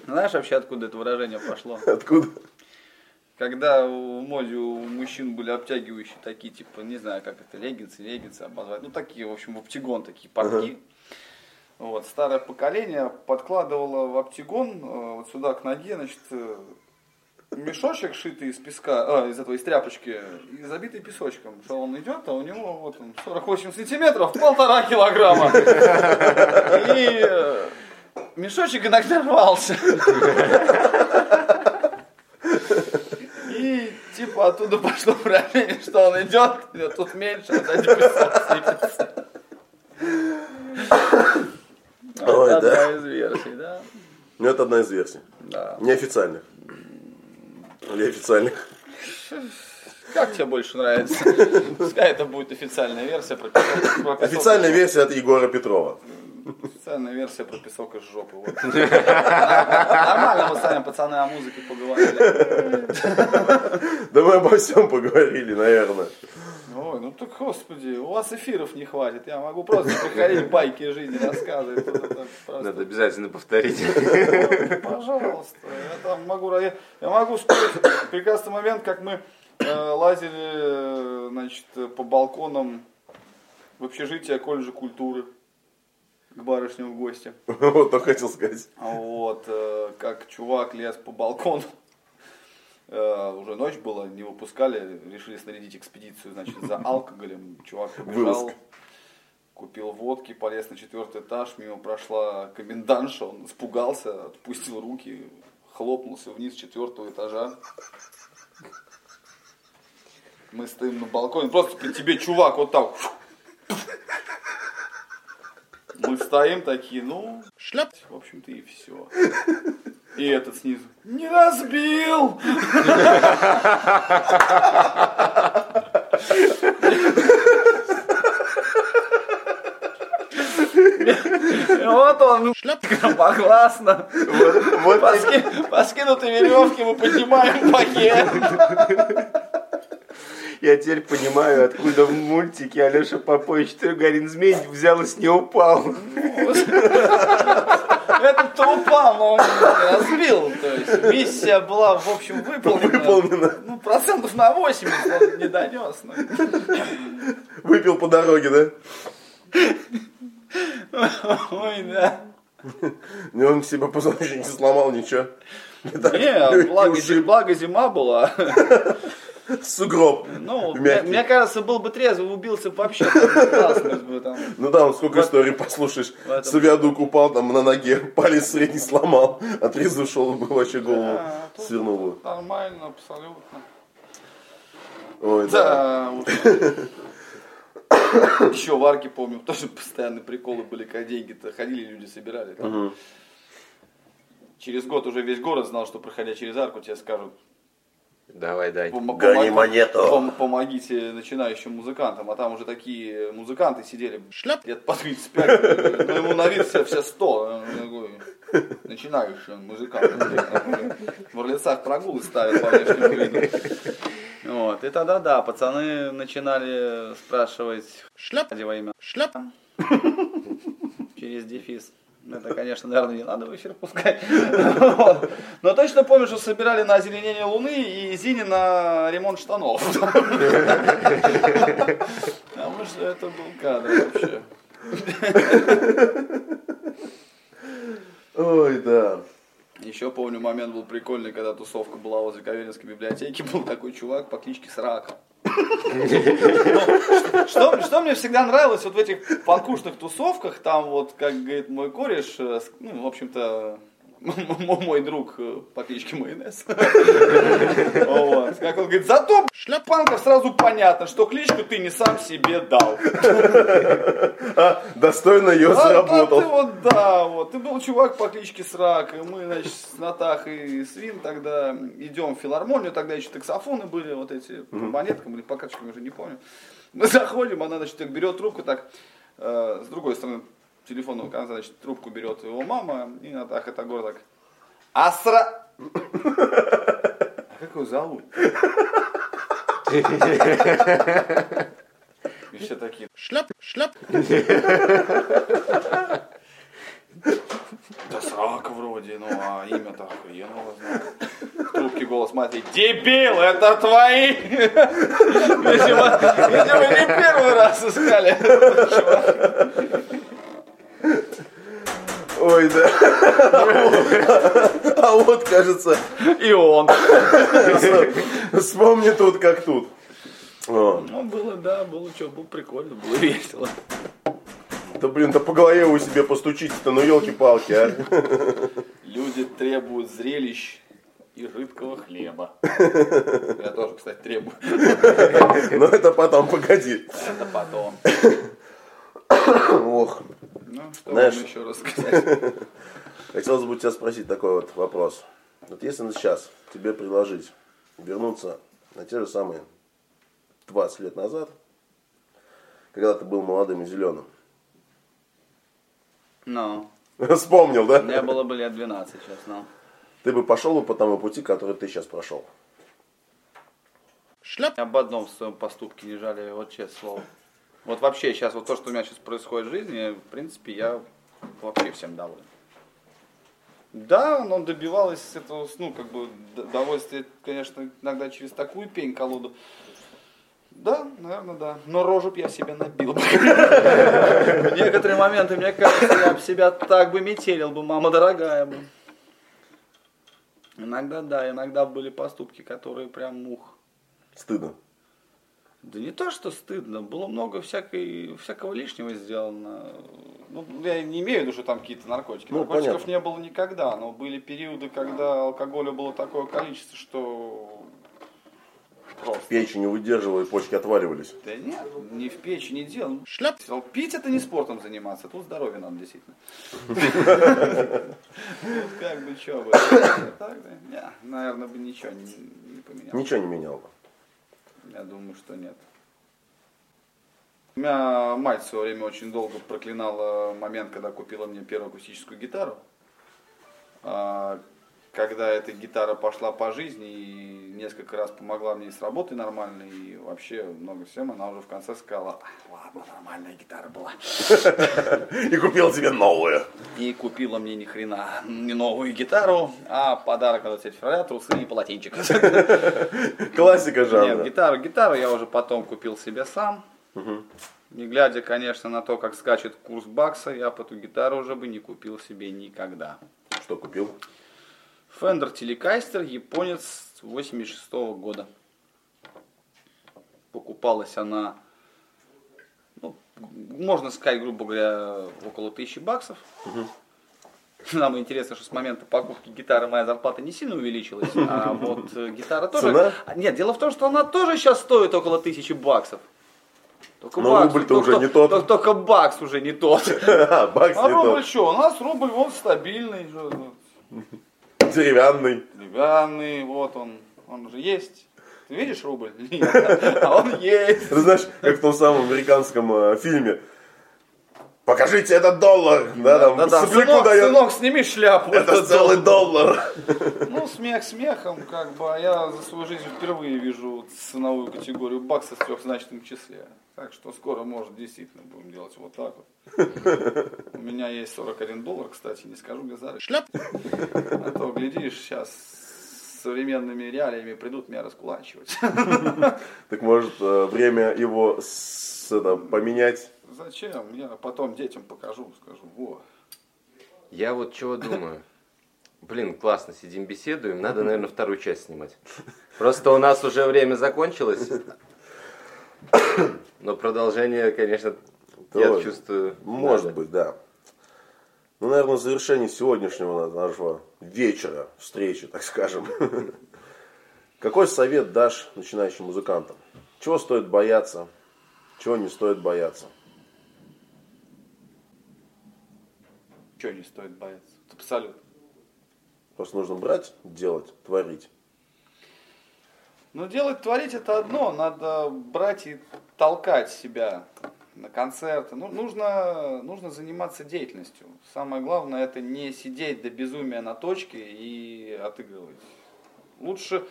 Знаешь вообще, откуда это выражение пошло? Откуда? Когда в моде у мужчин были обтягивающие такие, типа, не знаю, как это, леггинсы, леггинсы обозвать, ну такие, в общем, в оптигон такие портки. Вот, старое поколение подкладывало в оптигон э, вот сюда к ноге, значит, э, мешочек, шитый из песка, а, из этого, из тряпочки, и забитый песочком. Что он идет, а у него вот он 48 сантиметров, полтора килограмма. И э, мешочек иногда рвался. И типа оттуда пошло выражение, что он идет, тут меньше, а сыпется. Ой, Это да. одна из версий, да. Ну, это одна из версий. Да. Неофициальных. Или официальных. Как тебе больше нравится? Пускай это будет официальная версия про песок. Официальная версия от Егора Петрова. Официальная версия про песок из жопы. вот. Нормально мы с вами, пацаны, о музыке поговорили. Да мы обо всем поговорили, наверное. Ой, ну так, господи, у вас эфиров не хватит. Я могу просто приходить байки из жизни рассказывать. Просто- Надо обязательно повторить. Ой, Пожалуйста, я там могу, я, я могу вспомнить прекрасный момент, как мы э, лазили, э, значит, по балконам в общежитие колледжа культуры к барышням в гости. Вот, то хотел сказать. Вот, э, как чувак лез по балкону. Э, уже ночь была, не выпускали, решили снарядить экспедицию, значит, за алкоголем. Чувак побежал, Вылазка. купил водки, полез на четвертый этаж, мимо прошла комендантша, он испугался, отпустил руки, хлопнулся вниз четвертого этажа. Мы стоим на балконе, просто при тебе чувак вот так. Мы стоим такие, ну, Шляп. в общем-то и все. И этот снизу. Не разбил! Вот он, громогласно. Вот По, ски- по скинутой веревке мы поднимаем пакет. я теперь понимаю, откуда в мультике Алеша Попович Тугарин Змей взял и с нее упал. Этот-то упал, но он не разбил. То есть миссия была, в общем, выполнена. Выполнено. Ну, процентов на 80 он не донес. но- Выпил по дороге, да? Ой, да. Не, он себе позвоночник не сломал, ничего. Не, благо, благо зима была. Сугроб. Ну, мне, мне кажется, был бы трезвый, убился бы вообще. там. Ну да, сколько историй послушаешь. С авиадук упал там на ноге, палец средний сломал, а трезвый ушел бы вообще голову А, свернул. Нормально, абсолютно. Ой, да. Еще в арке, помню, тоже постоянные приколы были, когда деньги-то ходили, люди собирали. Через год уже весь город знал, что проходя через арку, тебе скажут, Давай, дай. «Пом- Гони монету». пом- помогите начинающим музыкантам. А там уже такие музыканты сидели лет по 35, ну ему на вид все, все 100. Он такой, Начинающий он музыкант. В Орлицах прогулы ставят по внешнему виду. Вот. И тогда, да, пацаны начинали спрашивать, шляп во имя шляп через дефис. Это, конечно, наверное, не надо в эфир пускать. Но точно помню, что собирали на озеленение Луны и Зине на ремонт штанов. Потому что это был кадр вообще. Ой, да. Еще помню, момент был прикольный, когда тусовка была возле Каверинской библиотеки, был такой чувак по кличке Срака. Что, что мне всегда нравилось вот в этих панкушных тусовках, там вот, как говорит мой кореш, э, ну, в общем-то, мой друг э, по кличке Майонез. Как он говорит, зато для панков сразу понятно, что кличку ты не сам себе дал. А, достойно ее А, да, ты заработал. вот, да, вот. Ты был чувак по кличке Срак, и мы, значит, с Натахой и Свин тогда идем в филармонию, тогда еще таксофоны были, вот эти, по монеткам или по карточкам, уже не помню. Мы заходим, она, значит, берет трубку, так, э, с другой стороны телефонного конца, значит, трубку берет его мама, и Натаха Тагор так, Асра... А как его зовут? И все такие, Шляп, шляп. Да срака вроде, ну а имя-то охуенно его знаю. В трубке голос матери. Дебил, это твои! Видимо, видимо, не первый раз искали. Ой, да. А вот, кажется, И он. вспомни тут как тут. Ну, было, да, было что, было прикольно, было весело. Да блин, да по голове вы себе постучите-то, ну елки-палки, а. Люди требуют зрелищ и жидкого хлеба. Я тоже, кстати, требую. Но это потом, погоди. Это потом. Ох, Ну, что Знаешь- еще рассказать? хотелось бы у тебя спросить такой вот вопрос. Вот если на сейчас тебе предложить вернуться на те же самые 20 лет назад, когда ты был молодым и зеленым. Ну, Вспомнил, да? мне было бы лет 12 сейчас, ну. Ты бы пошел бы по тому пути, который ты сейчас прошел. Я об одном в своем поступке не жалею, вот честное слово. Вот вообще сейчас, вот то, что у меня сейчас происходит в жизни, в принципе, я вообще всем доволен. Да, но добивалась этого, ну, как бы, д- удовольствия, конечно, иногда через такую пень колоду. Да, наверное, да. Но рожу б я себе набил. В некоторые моменты, мне кажется, я бы себя так бы метелил бы, мама дорогая бы. Иногда, да, иногда были поступки, которые прям мух. Стыдно. Да не то, что стыдно, было много всякой, всякого лишнего сделано. Ну, я не имею в виду, что там какие-то наркотики. Ну, Наркотиков понятно. не было никогда, но были периоды, когда алкоголя было такое количество, что просто. Печень не выдерживала и почки отваливались. Да нет, не в печи не дело. Шляп. Пить это не спортом заниматься, тут здоровье надо действительно. Как бы что бы. Так, да? Не, наверное, бы ничего не не поменял. Ничего не менял бы. Я думаю, что нет. У меня мать в свое время очень долго проклинала момент, когда купила мне первую акустическую гитару. Когда эта гитара пошла по жизни и несколько раз помогла мне с работой нормальной и вообще много всем, она уже в конце сказала, «А, ладно, нормальная гитара была. И купил себе новую. И купила мне ни хрена не новую гитару, а подарок на 23 февраля трусы и полотенчик. Классика Нет, жанра. гитару, гитару я уже потом купил себе сам. Не глядя, конечно, на то, как скачет курс бакса, я бы эту гитару уже бы не купил себе никогда. Что купил? Fender Telecaster, японец 86 года. Покупалась она, ну, можно сказать, грубо говоря, около тысячи баксов. Нам интересно, что с момента покупки гитары моя зарплата не сильно увеличилась, а вот э, гитара тоже... Цена? Нет, дело в том, что она тоже сейчас стоит около тысячи баксов. Только Но бакс, рубль-то уже не тот. Только, только бакс уже не тот. А, Бакс А не рубль тот. что? У нас рубль вот стабильный, ну, Деревянный. деревянный, вот он, он же есть. Ты видишь рубль? Нет, а он есть. Ты знаешь, как в том самом американском э, фильме. Покажите этот доллар. Да, там Да-да, сопляку сынок, дает. сынок, сними шляпу. Это целый доллар. Ну, смех смехом, как бы, а я за свою жизнь впервые вижу ценовую категорию бакса в трехзначном числе. Так что скоро, может, действительно будем делать вот так вот. У меня есть 41 доллар, кстати, не скажу, где зарыть. Шляп! А то, глядишь, сейчас с современными реалиями придут меня раскулачивать. Так может э, время его с- это, поменять? Зачем? Я потом детям покажу, скажу, во. Я вот чего думаю. Блин, классно, сидим, беседуем. Надо, наверное, вторую часть снимать. Просто у нас уже время закончилось. Но продолжение, конечно, я Тоже. чувствую. Может надо. быть, да. Ну, наверное, в завершении сегодняшнего нашего вечера, встречи, так скажем. Какой совет дашь начинающим музыкантам? Чего стоит бояться? Чего не стоит бояться? Чего не стоит бояться? Абсолютно. Просто нужно брать, делать, творить. Ну, делать, творить это одно, надо брать и толкать себя на концерты. Ну, нужно, нужно заниматься деятельностью. Самое главное это не сидеть до безумия на точке и отыгрывать. Лучше,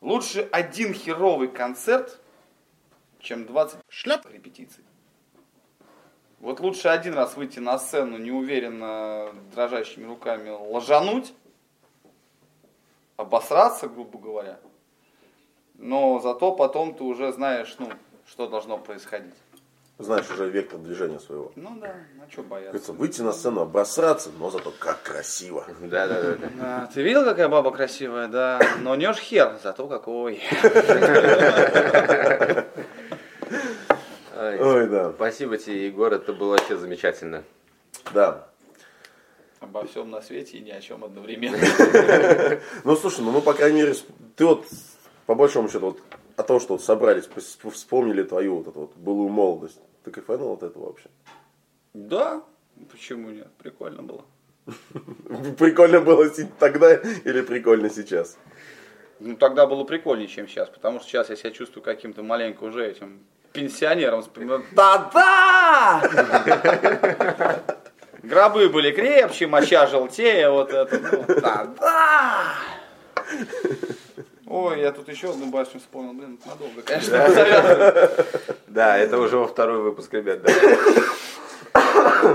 лучше один херовый концерт, чем 20 шляп репетиций. Вот лучше один раз выйти на сцену неуверенно, дрожащими руками ложануть, обосраться, грубо говоря, но зато потом ты уже знаешь, ну, что должно происходить. Знаешь уже вектор движения своего. Ну да, а что бояться? выйти на сцену, обосраться, но зато как красиво. Да, да, да, да. А, ты видел, какая баба красивая, да? Но не ж хер, зато какой. Ай, Ой, да. Спасибо тебе, Егор, это было вообще замечательно. Да. Обо всем на свете и ни о чем одновременно. Ну, слушай, ну, мы, по крайней мере, ты вот, по большому счету, вот, о том, что вот собрались, вспомнили твою вот эту вот былую молодость. Ты кайфанул от этого вообще? Да, почему нет? Прикольно было. Прикольно было тогда или прикольно сейчас? Ну, тогда было прикольнее, чем сейчас, потому что сейчас я себя чувствую каким-то маленько уже этим пенсионером. вспоминаю, Да-да! Гробы были крепче, моча желтее, вот это. ну, Да-да! Ой, я тут еще одну басню вспомнил, блин, надолго, конечно. Да, это уже во второй выпуск, ребят. да.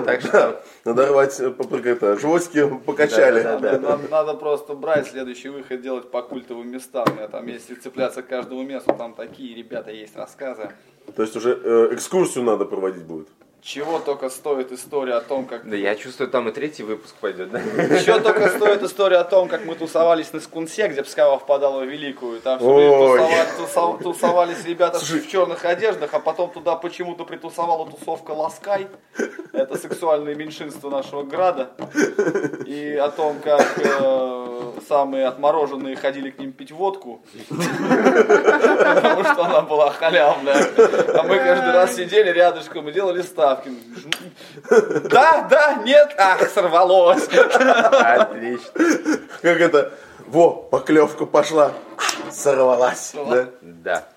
Так что, Надо рвать, э, по- как это, жвачки покачали. Да, да, да. Надо, надо просто брать следующий выход, делать по культовым местам. У меня там, если цепляться к каждому месту, там такие ребята есть рассказы. То есть уже э, экскурсию надо проводить будет. Чего только стоит история о том, как... да, я чувствую, там и третий выпуск пойдет, да? Чего только стоит история о том, как мы тусовались на Скунсе, где Пскава впадала в Великую. Там все время тусова- тусов- тусовались ребята в черных одеждах, а потом туда почему-то притусовала тусовка Ласкай. Это сексуальное меньшинство нашего града. И о том, как э, самые отмороженные ходили к ним пить водку. Потому что она была халявная. А мы каждый раз сидели рядышком и делали ставки. Да, да, нет, ах, сорвалось. Отлично. Как это? Во, поклевка пошла. Сорвалась. Да? Да.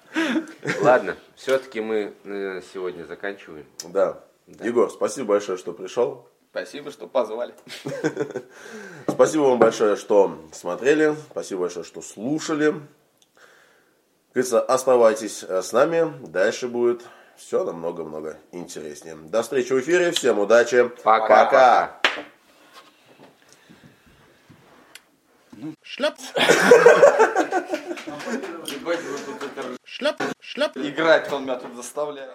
Ладно, все-таки мы э, сегодня заканчиваем. Да. Егор, спасибо большое, что пришел. Спасибо, что позвали. Спасибо вам большое, что смотрели. Спасибо большое, что слушали. Говорится, оставайтесь э, с нами. Дальше будет все намного-много интереснее. До встречи в эфире. Всем удачи. Пока. Пока. Шляп. Играть он меня тут заставляет.